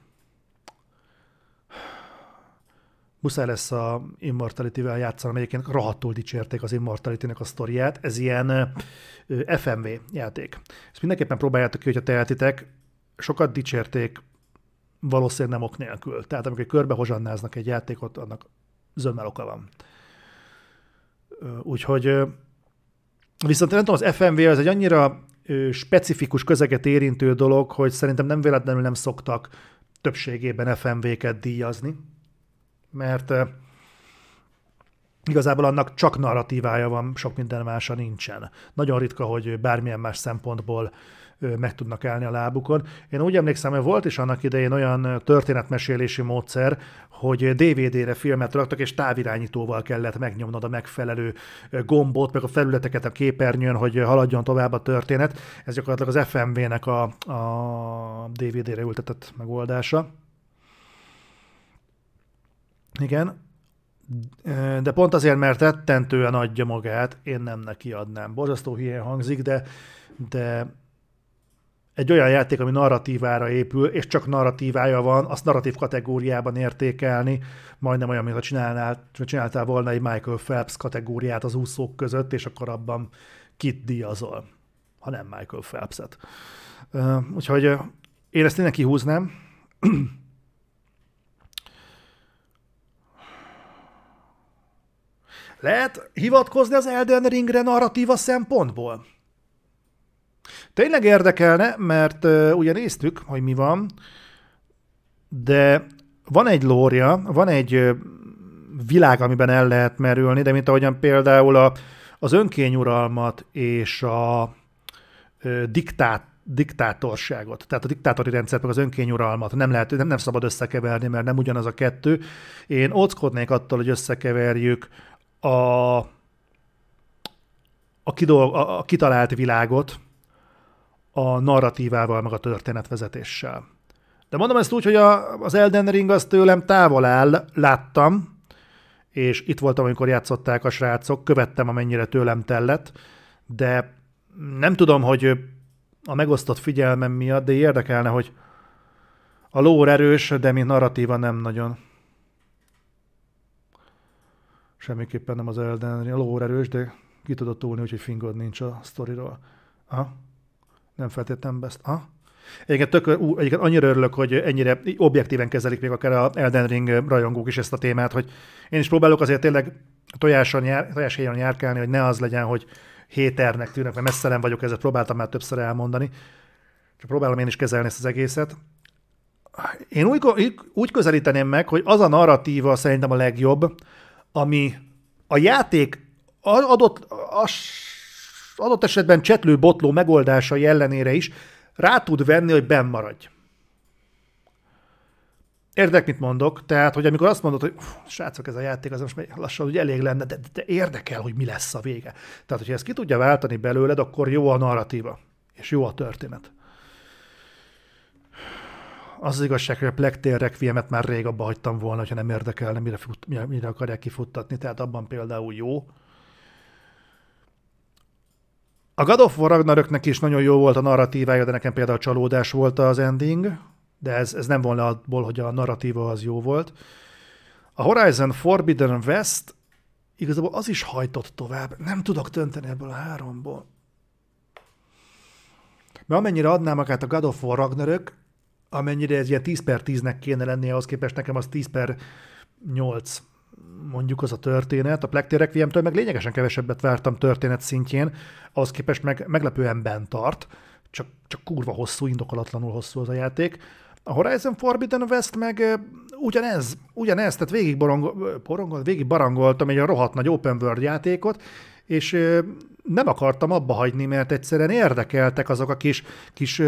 muszáj lesz a Immortality-vel játszanom, egyébként rohadtul dicsérték az Immortality-nek a sztoriát, ez ilyen FMV játék. Ezt mindenképpen próbáljátok ki, hogyha tehetitek, sokat dicsérték, valószínűleg nem ok nélkül. Tehát amikor körbehozsannáznak egy játékot, annak zömmel oka van. Úgyhogy viszont nem tudom, az FMV az egy annyira specifikus közeget érintő dolog, hogy szerintem nem véletlenül nem szoktak többségében FMV-ket díjazni mert igazából annak csak narratívája van, sok minden mása nincsen. Nagyon ritka, hogy bármilyen más szempontból meg tudnak állni a lábukon. Én úgy emlékszem, hogy volt is annak idején olyan történetmesélési módszer, hogy DVD-re filmet raktak, és távirányítóval kellett megnyomnod a megfelelő gombot, meg a felületeket a képernyőn, hogy haladjon tovább a történet. Ez gyakorlatilag az FMV-nek a, a DVD-re ültetett megoldása. Igen, de pont azért, mert rettentően adja magát, én nem neki adnám. Borzasztó hülyen hangzik, de, de egy olyan játék, ami narratívára épül, és csak narratívája van, azt narratív kategóriában értékelni, majdnem olyan, mintha csinálnál, csináltál volna egy Michael Phelps kategóriát az úszók között, és akkor abban kit díjazol, ha nem Michael Phelps-et. Úgyhogy én ezt tényleg kihúznám. Lehet hivatkozni az Elden Ringre narratíva szempontból? Tényleg érdekelne, mert uh, ugye néztük, hogy mi van, de van egy lória, van egy uh, világ, amiben el lehet merülni, de mint ahogyan például a, az önkényuralmat és a uh, diktát, diktátorságot, tehát a diktátori rendszert, meg az önkényuralmat nem lehet, nem, nem szabad összekeverni, mert nem ugyanaz a kettő. Én óckodnék attól, hogy összekeverjük a, a, kidolg, a, a kitalált világot a narratívával, meg a történetvezetéssel. De mondom ezt úgy, hogy a, az Elden Ring az tőlem távol áll, láttam, és itt voltam, amikor játszották a srácok, követtem, amennyire tőlem tellett, de nem tudom, hogy a megosztott figyelmem miatt, de érdekelne, hogy a lór erős, de mint narratíva nem nagyon. Semmiképpen nem az Elden Ring. A lór erős, de ki tudod túlni, úgyhogy fingod nincs a sztoriról. Aha. Nem feltétlenül best. Aha. Egyébként, tök, ú, egyébként annyira örülök, hogy ennyire objektíven kezelik még akár a Elden Ring rajongók is ezt a témát, hogy én is próbálok azért tényleg tojáson jár, tojás járkálni, hogy ne az legyen, hogy héternek tűnnek, mert messze nem vagyok, ezzel próbáltam már többször elmondani. Csak próbálom én is kezelni ezt az egészet. Én úgy, úgy közelíteném meg, hogy az a narratíva szerintem a legjobb, ami a játék adott, az, adott esetben csetlő-botló megoldása ellenére is rá tud venni, hogy benn maradj. Érdek, mit mondok, tehát, hogy amikor azt mondod, hogy srácok, ez a játék az most lassan hogy elég lenne, de, de érdekel, hogy mi lesz a vége. Tehát, hogyha ezt ki tudja váltani belőled, akkor jó a narratíva, és jó a történet. Az az igazság, hogy a Plektér Requiemet már rég abba hagytam volna, hogyha nem érdekelne, mire, fut, mire, mire akarják kifuttatni, tehát abban például jó. A God of War Ragnaröknek is nagyon jó volt a narratívája, de nekem például csalódás volt az ending, de ez, ez nem volna abból, hogy a narratíva az jó volt. A Horizon Forbidden West igazából az is hajtott tovább. Nem tudok dönteni ebből a háromból. Mert amennyire adnám magát a God of War Ragnarök, amennyire ez ilyen 10 per 10-nek kéne lennie, ahhoz képest nekem az 10 per 8 mondjuk az a történet. A Plecti Requiem-től meg lényegesen kevesebbet vártam történet szintjén, ahhoz képest meg meglepően bent tart, csak, csak kurva hosszú, indokolatlanul hosszú az a játék. A Horizon Forbidden West meg ugyanez, ugyanez, tehát végig, borongol, végig barangoltam egy rohadt nagy open world játékot, és nem akartam abba hagyni, mert egyszerűen érdekeltek azok a kis, kis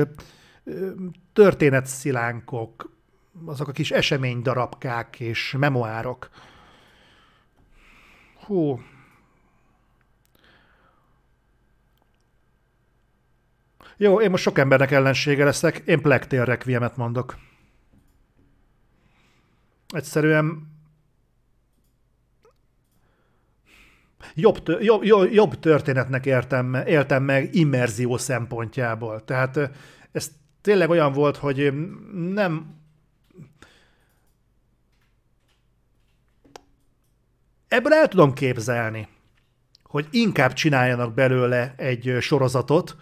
történetszilánkok, azok a kis eseménydarabkák és memoárok. Hú. Jó, én most sok embernek ellensége leszek, én Plektél Requiemet mondok. Egyszerűen jobb, jobb, jobb történetnek értem, éltem meg immerzió szempontjából. Tehát ez tényleg olyan volt, hogy nem ebből el tudom képzelni, hogy inkább csináljanak belőle egy sorozatot,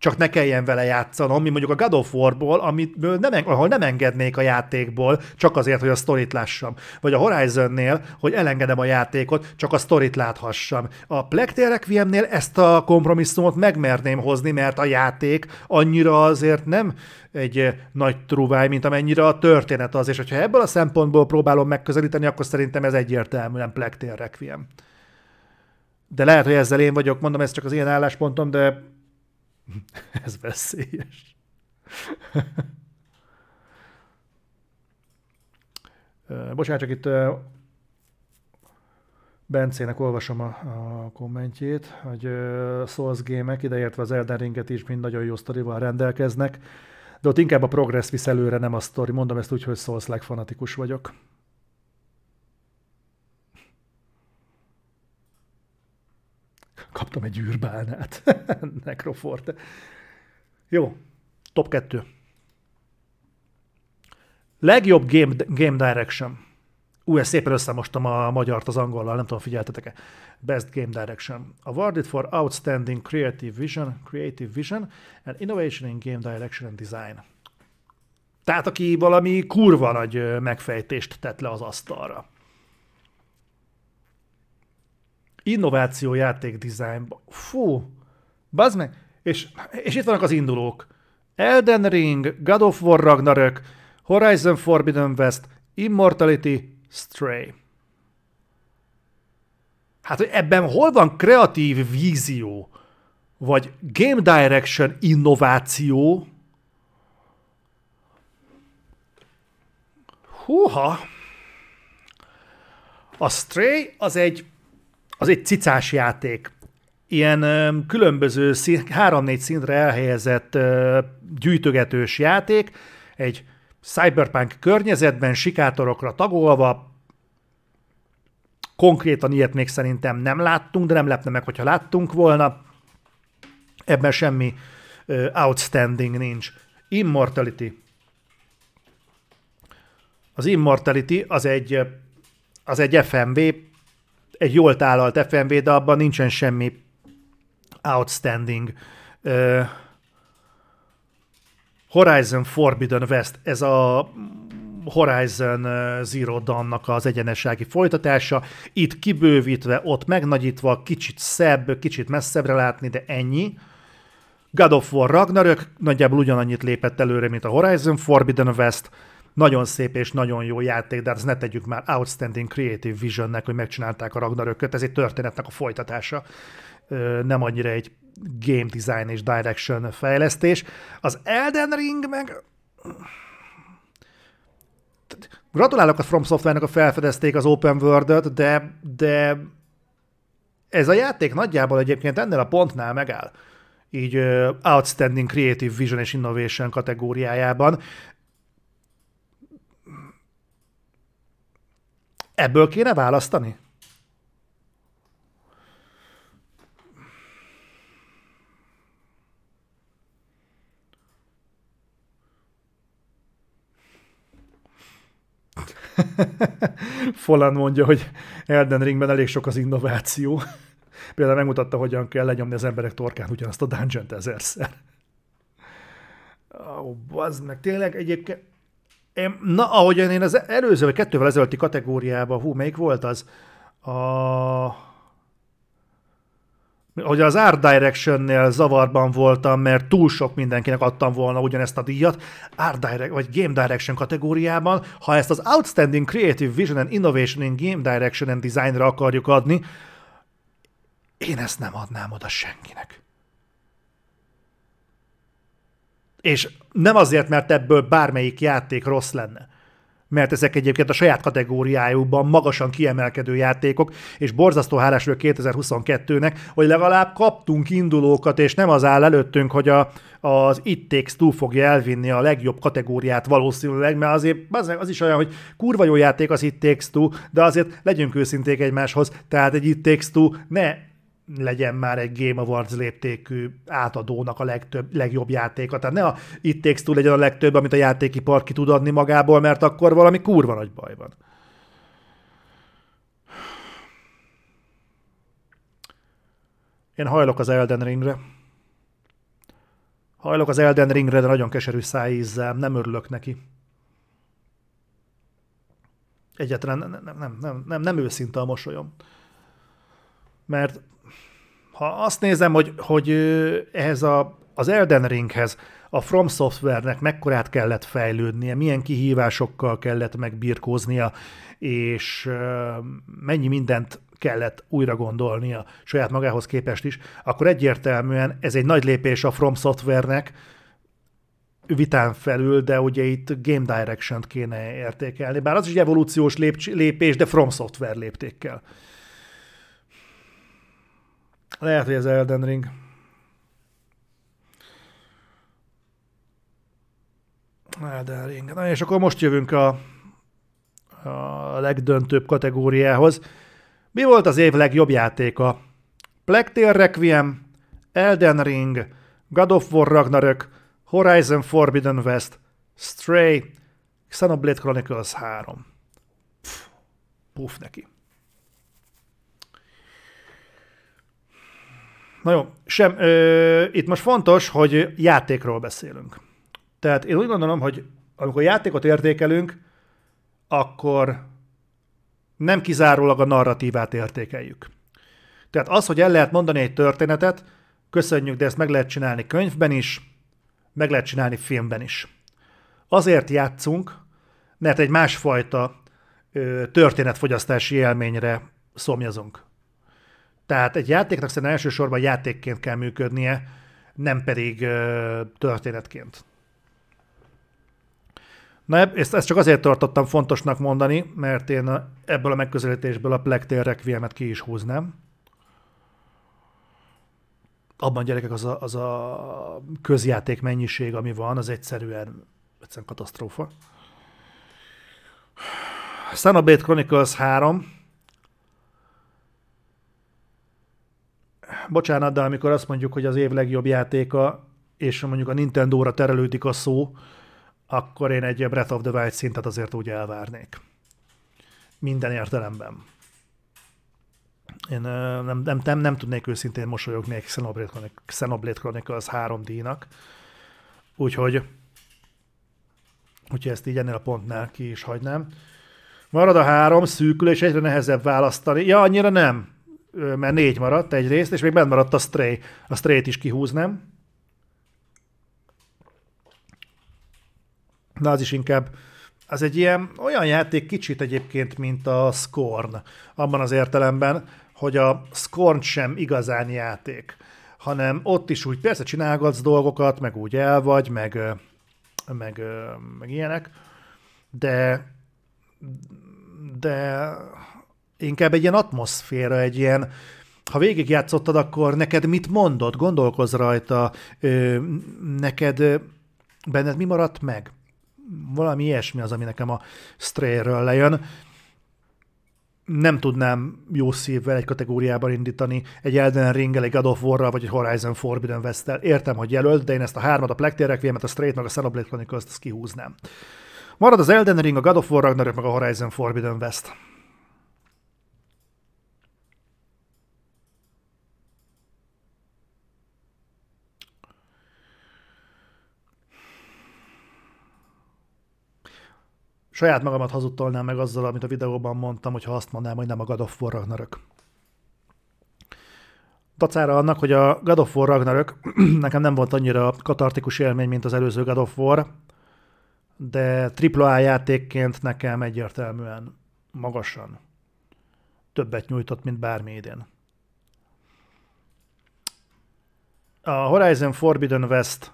csak ne kelljen vele játszanom, mi mondjuk a God of War-ból, amit nem, ahol nem engednék a játékból, csak azért, hogy a sztorit lássam. Vagy a Horizon-nél, hogy elengedem a játékot, csak a sztorit láthassam. A Plectel Requiemnél ezt a kompromisszumot megmerném hozni, mert a játék annyira azért nem egy nagy truváj, mint amennyire a történet az, és hogyha ebből a szempontból próbálom megközelíteni, akkor szerintem ez egyértelműen Plectel Requiem. De lehet, hogy ezzel én vagyok, mondom, ez csak az ilyen álláspontom, de Ez veszélyes. Bocsánat, csak itt Bencének olvasom a, a kommentjét, hogy uh, Souls gémek, ideértve az Elden Ringet is mind nagyon jó sztorival rendelkeznek, de ott inkább a progress visz előre, nem a sztori. Mondom ezt úgy, hogy souls fanatikus vagyok. Kaptam egy űrbálnát. Necroforte. Jó, top 2. Legjobb game, game direction. Ú, ezt szépen összemostam a magyart az angollal, nem tudom, figyeltetek-e. Best Game Direction. Awarded for Outstanding Creative Vision, Creative Vision and Innovation in Game Direction and Design. Tehát aki valami kurva nagy megfejtést tett le az asztalra. Innováció játék dizájnban. Fú, bazd meg. És, és itt vannak az indulók. Elden Ring, God of War Ragnarök, Horizon Forbidden West, Immortality, Stray. Hát, hogy ebben hol van kreatív vízió, vagy game direction innováció? Húha! A Stray az egy az egy cicás játék. Ilyen különböző szín, három-négy szintre elhelyezett gyűjtögetős játék, egy cyberpunk környezetben, sikátorokra tagolva, konkrétan ilyet még szerintem nem láttunk, de nem lepne meg, hogyha láttunk volna. Ebben semmi outstanding nincs. Immortality. Az Immortality az egy, az egy FMV egy jól tálalt FMV, de abban nincsen semmi outstanding. Uh, Horizon Forbidden West, ez a Horizon Zero Dawn-nak az egyenesági folytatása, itt kibővítve, ott megnagyítva, kicsit szebb, kicsit messzebbre látni, de ennyi. God of War Ragnarök nagyjából ugyanannyit lépett előre, mint a Horizon Forbidden West, nagyon szép és nagyon jó játék, de azt ne tegyük már Outstanding Creative Visionnek, hogy megcsinálták a Ragnarököt, ez egy történetnek a folytatása, nem annyira egy game design és direction fejlesztés. Az Elden Ring meg... Gratulálok a From Software-nek, a felfedezték az Open World-öt, de, de ez a játék nagyjából egyébként ennél a pontnál megáll így uh, Outstanding Creative Vision és Innovation kategóriájában. Ebből kéne választani? Folan mondja, hogy Elden Ringben elég sok az innováció. Például megmutatta, hogyan kell lenyomni az emberek torkán ugyanazt a dungeon ezerszer. Ó, oh, meg, tényleg egyébként én, na, ahogyan én az előző, vagy kettővel ezelőtti kategóriában, hú, melyik volt az? A... Hogy az Art Direction-nél zavarban voltam, mert túl sok mindenkinek adtam volna ugyanezt a díjat, Art Direct, vagy Game Direction kategóriában, ha ezt az Outstanding Creative Vision and Innovation in Game Direction and Designra akarjuk adni, én ezt nem adnám oda senkinek. És nem azért, mert ebből bármelyik játék rossz lenne, mert ezek egyébként a saját kategóriájukban magasan kiemelkedő játékok, és borzasztó hálás vagyok 2022-nek, hogy legalább kaptunk indulókat, és nem az áll előttünk, hogy a, az It Takes Two fogja elvinni a legjobb kategóriát valószínűleg, mert azért az, az is olyan, hogy kurva jó játék az It Takes Two, de azért legyünk őszinték egymáshoz, tehát egy It Takes Two ne legyen már egy Game Awards léptékű átadónak a legtöbb, legjobb játéka. Tehát ne a It Takes Two legyen a legtöbb, amit a játékipar ki tud adni magából, mert akkor valami kurva nagy baj van. Én hajlok az Elden Ringre. Hajlok az Elden Ringre, de nagyon keserű szájízzel, nem örülök neki. Egyetlen nem, nem, nem, nem, nem, őszinte a mosolyom. Mert ha azt nézem, hogy, hogy ehhez a, az Elden Ringhez a From Software-nek mekkorát kellett fejlődnie, milyen kihívásokkal kellett megbirkóznia, és mennyi mindent kellett újra gondolnia saját magához képest is, akkor egyértelműen ez egy nagy lépés a From Software-nek, vitán felül, de ugye itt Game Direction-t kéne értékelni, bár az is evolúciós lépés, de From Software léptékkel. Lehet, hogy ez Elden Ring. Elden Ring. Na és akkor most jövünk a, a legdöntőbb kategóriához. Mi volt az év legjobb játéka? Black Requiem, Elden Ring, God of War Ragnarök, Horizon Forbidden West, Stray, Xenoblade Chronicles 3. Pff, puff neki. Na jó, sem, ö, itt most fontos, hogy játékról beszélünk. Tehát én úgy gondolom, hogy amikor játékot értékelünk, akkor nem kizárólag a narratívát értékeljük. Tehát az, hogy el lehet mondani egy történetet, köszönjük, de ezt meg lehet csinálni könyvben is, meg lehet csinálni filmben is. Azért játszunk, mert egy másfajta ö, történetfogyasztási élményre szomjazunk. Tehát egy játéknak szerintem elsősorban játékként kell működnie, nem pedig történetként. Na, ezt, ezt csak azért tartottam fontosnak mondani, mert én ebből a megközelítésből a Plectail Requiem-et ki is húznám. Abban gyerekek az a, az a közjáték mennyiség, ami van, az egyszerűen, egyszerűen katasztrófa. Xenoblade Chronicles 3, bocsánat, de amikor azt mondjuk, hogy az év legjobb játéka, és mondjuk a Nintendo-ra terelődik a szó, akkor én egy Breath of the Wild szintet azért úgy elvárnék. Minden értelemben. Én nem, nem, nem, nem tudnék őszintén mosolyogni egy Xenoblade, Xenoblade Chronicles 3D-nak. Úgyhogy Úgyhogy ezt így ennél a pontnál ki is hagynám. Marad a három, szűkül, és egyre nehezebb választani. Ja, annyira nem, mert négy maradt egyrészt, és még bent maradt a Stray. A Stray-t is kihúznám. De az is inkább, az egy ilyen olyan játék kicsit egyébként, mint a Scorn, abban az értelemben, hogy a Scorn sem igazán játék, hanem ott is úgy persze csinálgatsz dolgokat, meg úgy el vagy, meg, meg, meg ilyenek, de de inkább egy ilyen atmoszféra, egy ilyen, ha végigjátszottad, akkor neked mit mondott, gondolkozz rajta, neked benned mi maradt meg? Valami ilyesmi az, ami nekem a Stray-ről lejön. Nem tudnám jó szívvel egy kategóriában indítani egy Elden ring egy God of war vagy egy Horizon Forbidden west -tel. Értem, hogy jelölt, de én ezt a hármat, a Tale Requiem-et, a Stray-t, meg a Celebrate Chronicles-t, ezt kihúznám. Marad az Elden Ring, a God of War Ragnarök, meg a Horizon Forbidden West. Saját magamat hazudtolnám meg azzal, amit a videóban mondtam, hogyha azt mondanám, hogy nem a God of War Ragnarök. Tacára annak, hogy a God of War Ragnarök nekem nem volt annyira katartikus élmény, mint az előző God of War, de AAA játékként nekem egyértelműen magasan többet nyújtott, mint bármi idén. A Horizon Forbidden West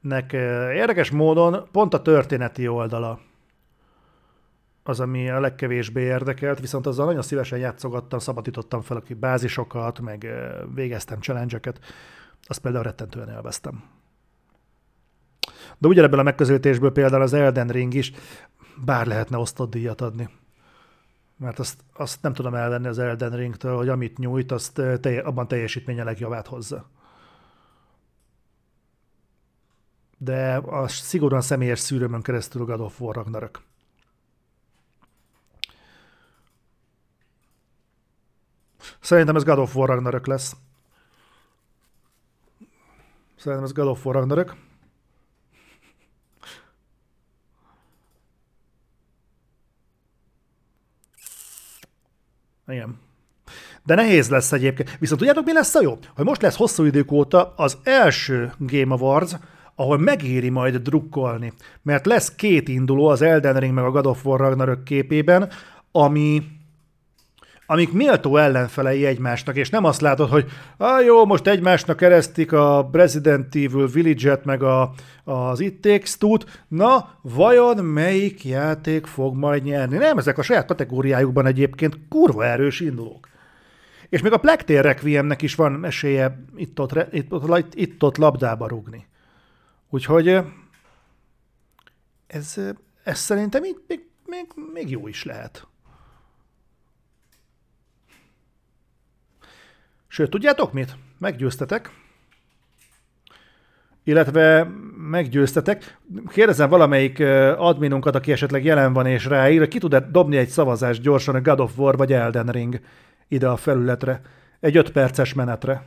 nek eh, érdekes módon pont a történeti oldala az, ami a legkevésbé érdekelt, viszont azzal nagyon szívesen játszogattam, szabadítottam fel a bázisokat, meg végeztem challenge-eket, azt például rettentően élveztem. De ugyanebből a megközelítésből például az Elden Ring is bár lehetne osztott díjat adni. Mert azt, azt nem tudom elvenni az Elden Ringtől, hogy amit nyújt, azt telje, abban teljesítménye legjavát hozza. De a szigorúan személyes szűrőmön keresztül God of War Ragnarök. Szerintem ez God of War Ragnarök lesz. Szerintem ez God of War Ragnarök. Igen. De nehéz lesz egyébként. Viszont tudjátok, mi lesz a jó? Hogy most lesz hosszú idők óta az első Game Awards, ahol megéri majd drukkolni. Mert lesz két induló, az Elden Ring meg a God of War Ragnarök képében, ami amik méltó ellenfelei egymásnak, és nem azt látod, hogy ah, jó, most egymásnak keresztik a Resident Evil Village-et, meg a, az It Takes Two-t, na, vajon melyik játék fog majd nyerni? Nem, ezek a saját kategóriájukban egyébként kurva erős indulók. És még a Plektér Requiemnek is van esélye itt-ott, itt-ott, itt-ott labdába rugni. Úgyhogy ez, ez szerintem még, még, még, még jó is lehet. Sőt, tudjátok mit? Meggyőztetek. Illetve meggyőztetek. Kérdezem valamelyik adminunkat, aki esetleg jelen van és ráír, ki tud dobni egy szavazást gyorsan a God of War vagy Elden Ring ide a felületre. Egy öt perces menetre.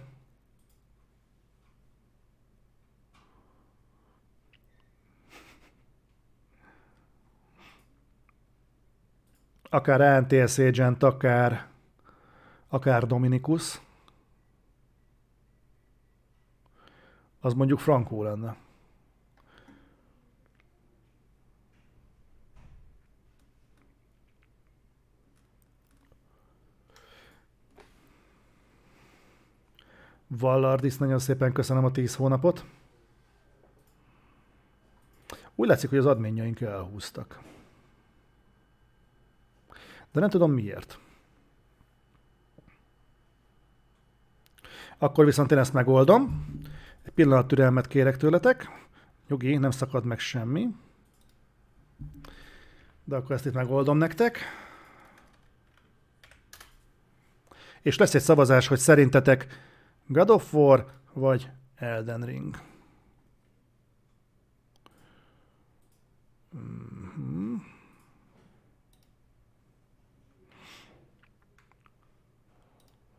Akár ANTS Agent, akár, akár Dominikus. Az mondjuk frankó lenne. Vallardis, nagyon szépen köszönöm a 10 hónapot. Úgy látszik, hogy az adményaink elhúztak. De nem tudom miért. Akkor viszont én ezt megoldom. Egy pillanat türelmet kérek tőletek. Nyugi, nem szakad meg semmi. De akkor ezt itt megoldom nektek. És lesz egy szavazás, hogy szerintetek God of War vagy Elden Ring. Mm-hmm.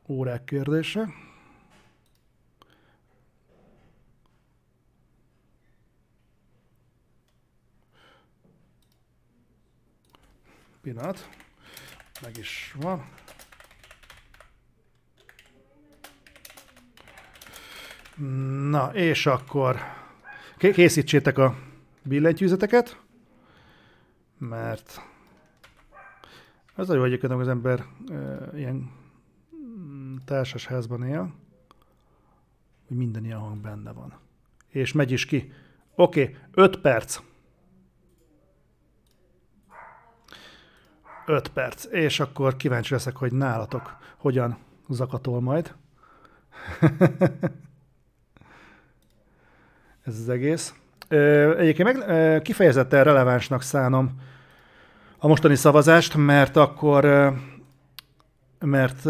Órák kérdése. Pillanat. Meg is van. Na, és akkor készítsétek a billentyűzeteket, mert az a jó egyébként, az ember e, ilyen társasházban él, hogy minden ilyen hang benne van. És megy is ki. Oké, okay, 5 perc. 5 perc. És akkor kíváncsi leszek, hogy nálatok hogyan zakatol majd. Ez az egész. Egyébként meg kifejezetten relevánsnak szánom a mostani szavazást, mert akkor mert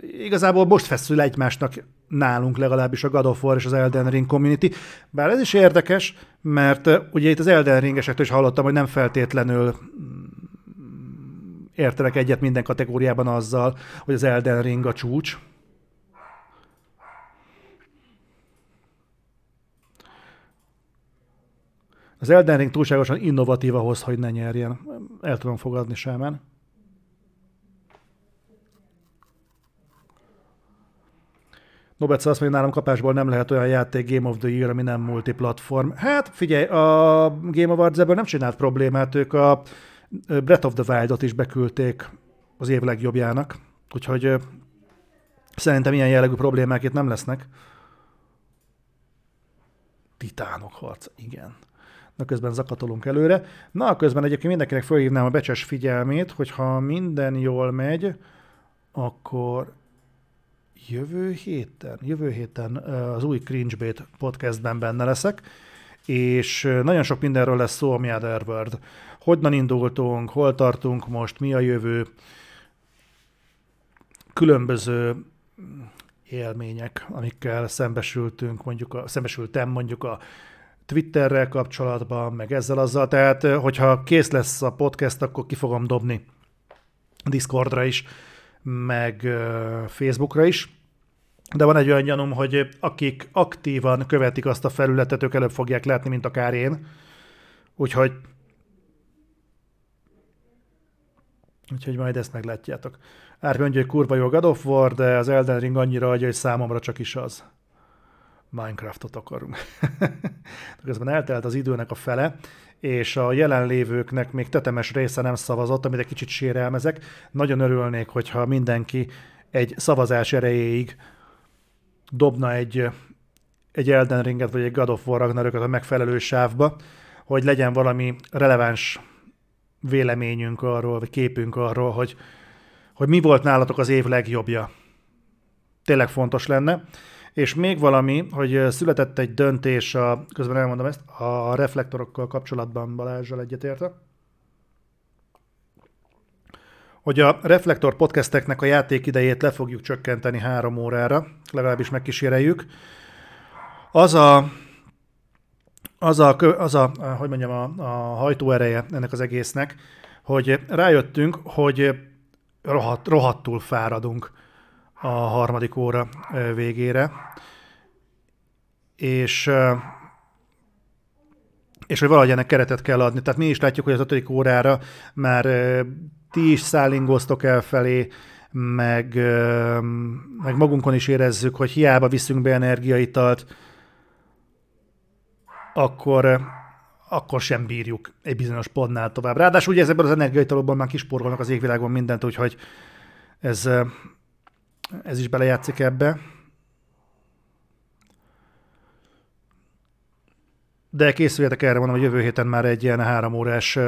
igazából most feszül egymásnak nálunk legalábbis a God of War és az Elden Ring community. Bár ez is érdekes, mert ugye itt az Elden Ringesektől is hallottam, hogy nem feltétlenül értenek egyet minden kategóriában azzal, hogy az Elden Ring a csúcs. Az Elden Ring túlságosan innovatív ahhoz, hogy ne nyerjen. El tudom fogadni semen. Nobet azt mondja, nálam kapásból nem lehet olyan játék Game of the Year, ami nem multiplatform. Hát figyelj, a Game Awards ebből nem csinált problémát, ők a Breath of the Wild-ot is beküldték az év legjobbjának, úgyhogy szerintem ilyen jellegű problémák itt nem lesznek. Titánok harc, igen. Na közben zakatolunk előre. Na közben egyébként mindenkinek felhívnám a becses figyelmét, hogy ha minden jól megy, akkor jövő héten, jövő héten az új Cringebait podcastben benne leszek, és nagyon sok mindenről lesz szó, ami Otherworld. Hogyan indultunk, hol tartunk most, mi a jövő, különböző élmények, amikkel szembesültünk, mondjuk a, szembesültem mondjuk a Twitterrel kapcsolatban, meg ezzel azzal, tehát hogyha kész lesz a podcast, akkor ki fogom dobni Discordra is, meg Facebookra is. De van egy olyan gyanúm, hogy akik aktívan követik azt a felületet, ők előbb fogják látni, mint akár én. Úgyhogy Úgyhogy majd ezt meglátjátok. Árpi mondja, hogy kurva jó God of War, de az Elden Ring annyira adja, hogy számomra csak is az. Minecraftot akarunk. Közben eltelt az időnek a fele, és a jelenlévőknek még tetemes része nem szavazott, amit egy kicsit sérelmezek. Nagyon örülnék, hogyha mindenki egy szavazás erejéig dobna egy, egy Elden Ringet, vagy egy God of War Ragnarököt a megfelelő sávba, hogy legyen valami releváns véleményünk arról, vagy képünk arról, hogy, hogy mi volt nálatok az év legjobbja. Tényleg fontos lenne. És még valami, hogy született egy döntés, a, közben elmondom ezt, a reflektorokkal kapcsolatban Balázsral egyetérte, hogy a Reflektor podcasteknek a játék idejét le fogjuk csökkenteni három órára, legalábbis megkíséreljük. Az a, az a, az a hogy mondjam, a, a hajtóereje ennek az egésznek, hogy rájöttünk, hogy rohadt, rohadtul fáradunk a harmadik óra végére, és és hogy valahogy ennek keretet kell adni. Tehát mi is látjuk, hogy az ötödik órára már ti is szállingoztok el felé, meg, meg magunkon is érezzük, hogy hiába viszünk be energiaitalt, akkor, akkor sem bírjuk egy bizonyos pontnál tovább. Ráadásul ugye ezekből az energiaitalokban már kisporolnak az égvilágon mindent, úgyhogy ez, ez is belejátszik ebbe. De készüljetek erre, mondom, hogy jövő héten már egy ilyen három órás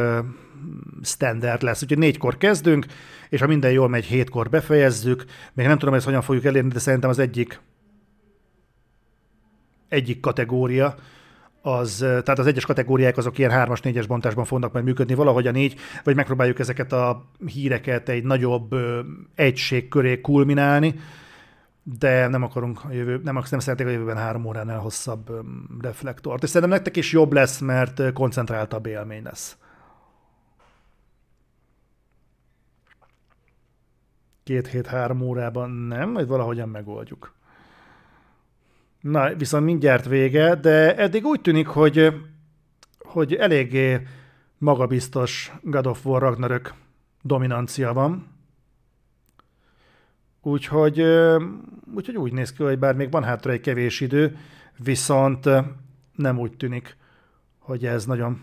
standard lesz. Úgyhogy négykor kezdünk, és ha minden jól megy, hétkor befejezzük. Még nem tudom, hogy ezt hogyan fogjuk elérni, de szerintem az egyik egyik kategória, az, tehát az egyes kategóriák azok ilyen 3-as, 4-es bontásban fognak majd működni, valahogy a négy, vagy megpróbáljuk ezeket a híreket egy nagyobb egység köré kulminálni, de nem akarunk a jövő, nem, nem szeretnék a jövőben három óránál hosszabb reflektort. És szerintem nektek is jobb lesz, mert koncentráltabb élmény lesz. Két hét, három órában nem, majd valahogyan megoldjuk. Na, viszont mindjárt vége, de eddig úgy tűnik, hogy, hogy eléggé magabiztos God of War Ragnarök dominancia van. Úgyhogy, úgyhogy úgy néz ki, hogy bár még van hátra egy kevés idő, viszont nem úgy tűnik, hogy ez nagyon,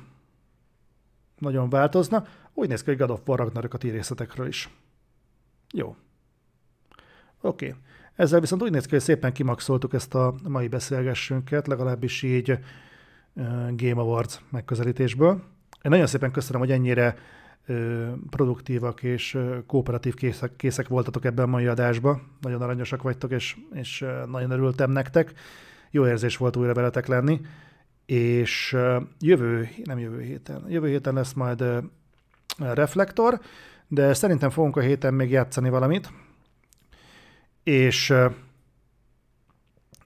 nagyon változna. Úgy néz ki, hogy God of War Ragnarök a részletekről is. Jó. Oké. Okay. Ezzel viszont úgy néz ki, hogy szépen kimaxoltuk ezt a mai beszélgessünket, legalábbis így Game Awards megközelítésből. Én nagyon szépen köszönöm, hogy ennyire produktívak és kooperatív készek, készek voltatok ebben a mai adásban. Nagyon aranyosak vagytok, és, és nagyon örültem nektek. Jó érzés volt újra veletek lenni. És jövő, nem jövő héten, jövő héten lesz majd reflektor, de szerintem fogunk a héten még játszani valamit. És,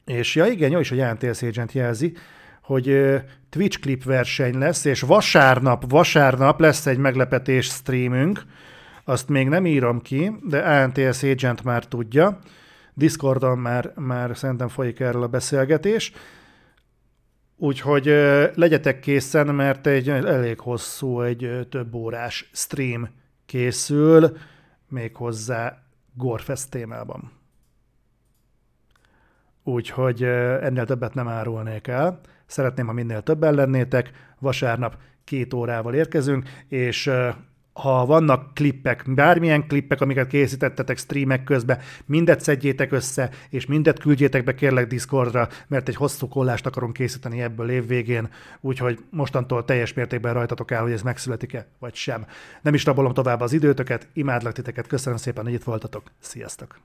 és ja igen, jó is, hogy Jántélsz Agent jelzi, hogy Twitch klip verseny lesz, és vasárnap, vasárnap lesz egy meglepetés streamünk, azt még nem írom ki, de ANTS Agent már tudja. Discordon már, már szerintem folyik erről a beszélgetés. Úgyhogy legyetek készen, mert egy elég hosszú, egy több órás stream készül, méghozzá Gorefest témában. Úgyhogy ennél többet nem árulnék el. Szeretném, ha minél többen lennétek. Vasárnap két órával érkezünk, és ha vannak klippek, bármilyen klippek, amiket készítettetek streamek közben, mindet szedjétek össze, és mindet küldjétek be kérlek Discordra, mert egy hosszú kollást akarunk készíteni ebből évvégén, úgyhogy mostantól teljes mértékben rajtatok el, hogy ez megszületik-e, vagy sem. Nem is rabolom tovább az időtöket, imádlak titeket, köszönöm szépen, hogy itt voltatok, sziasztok!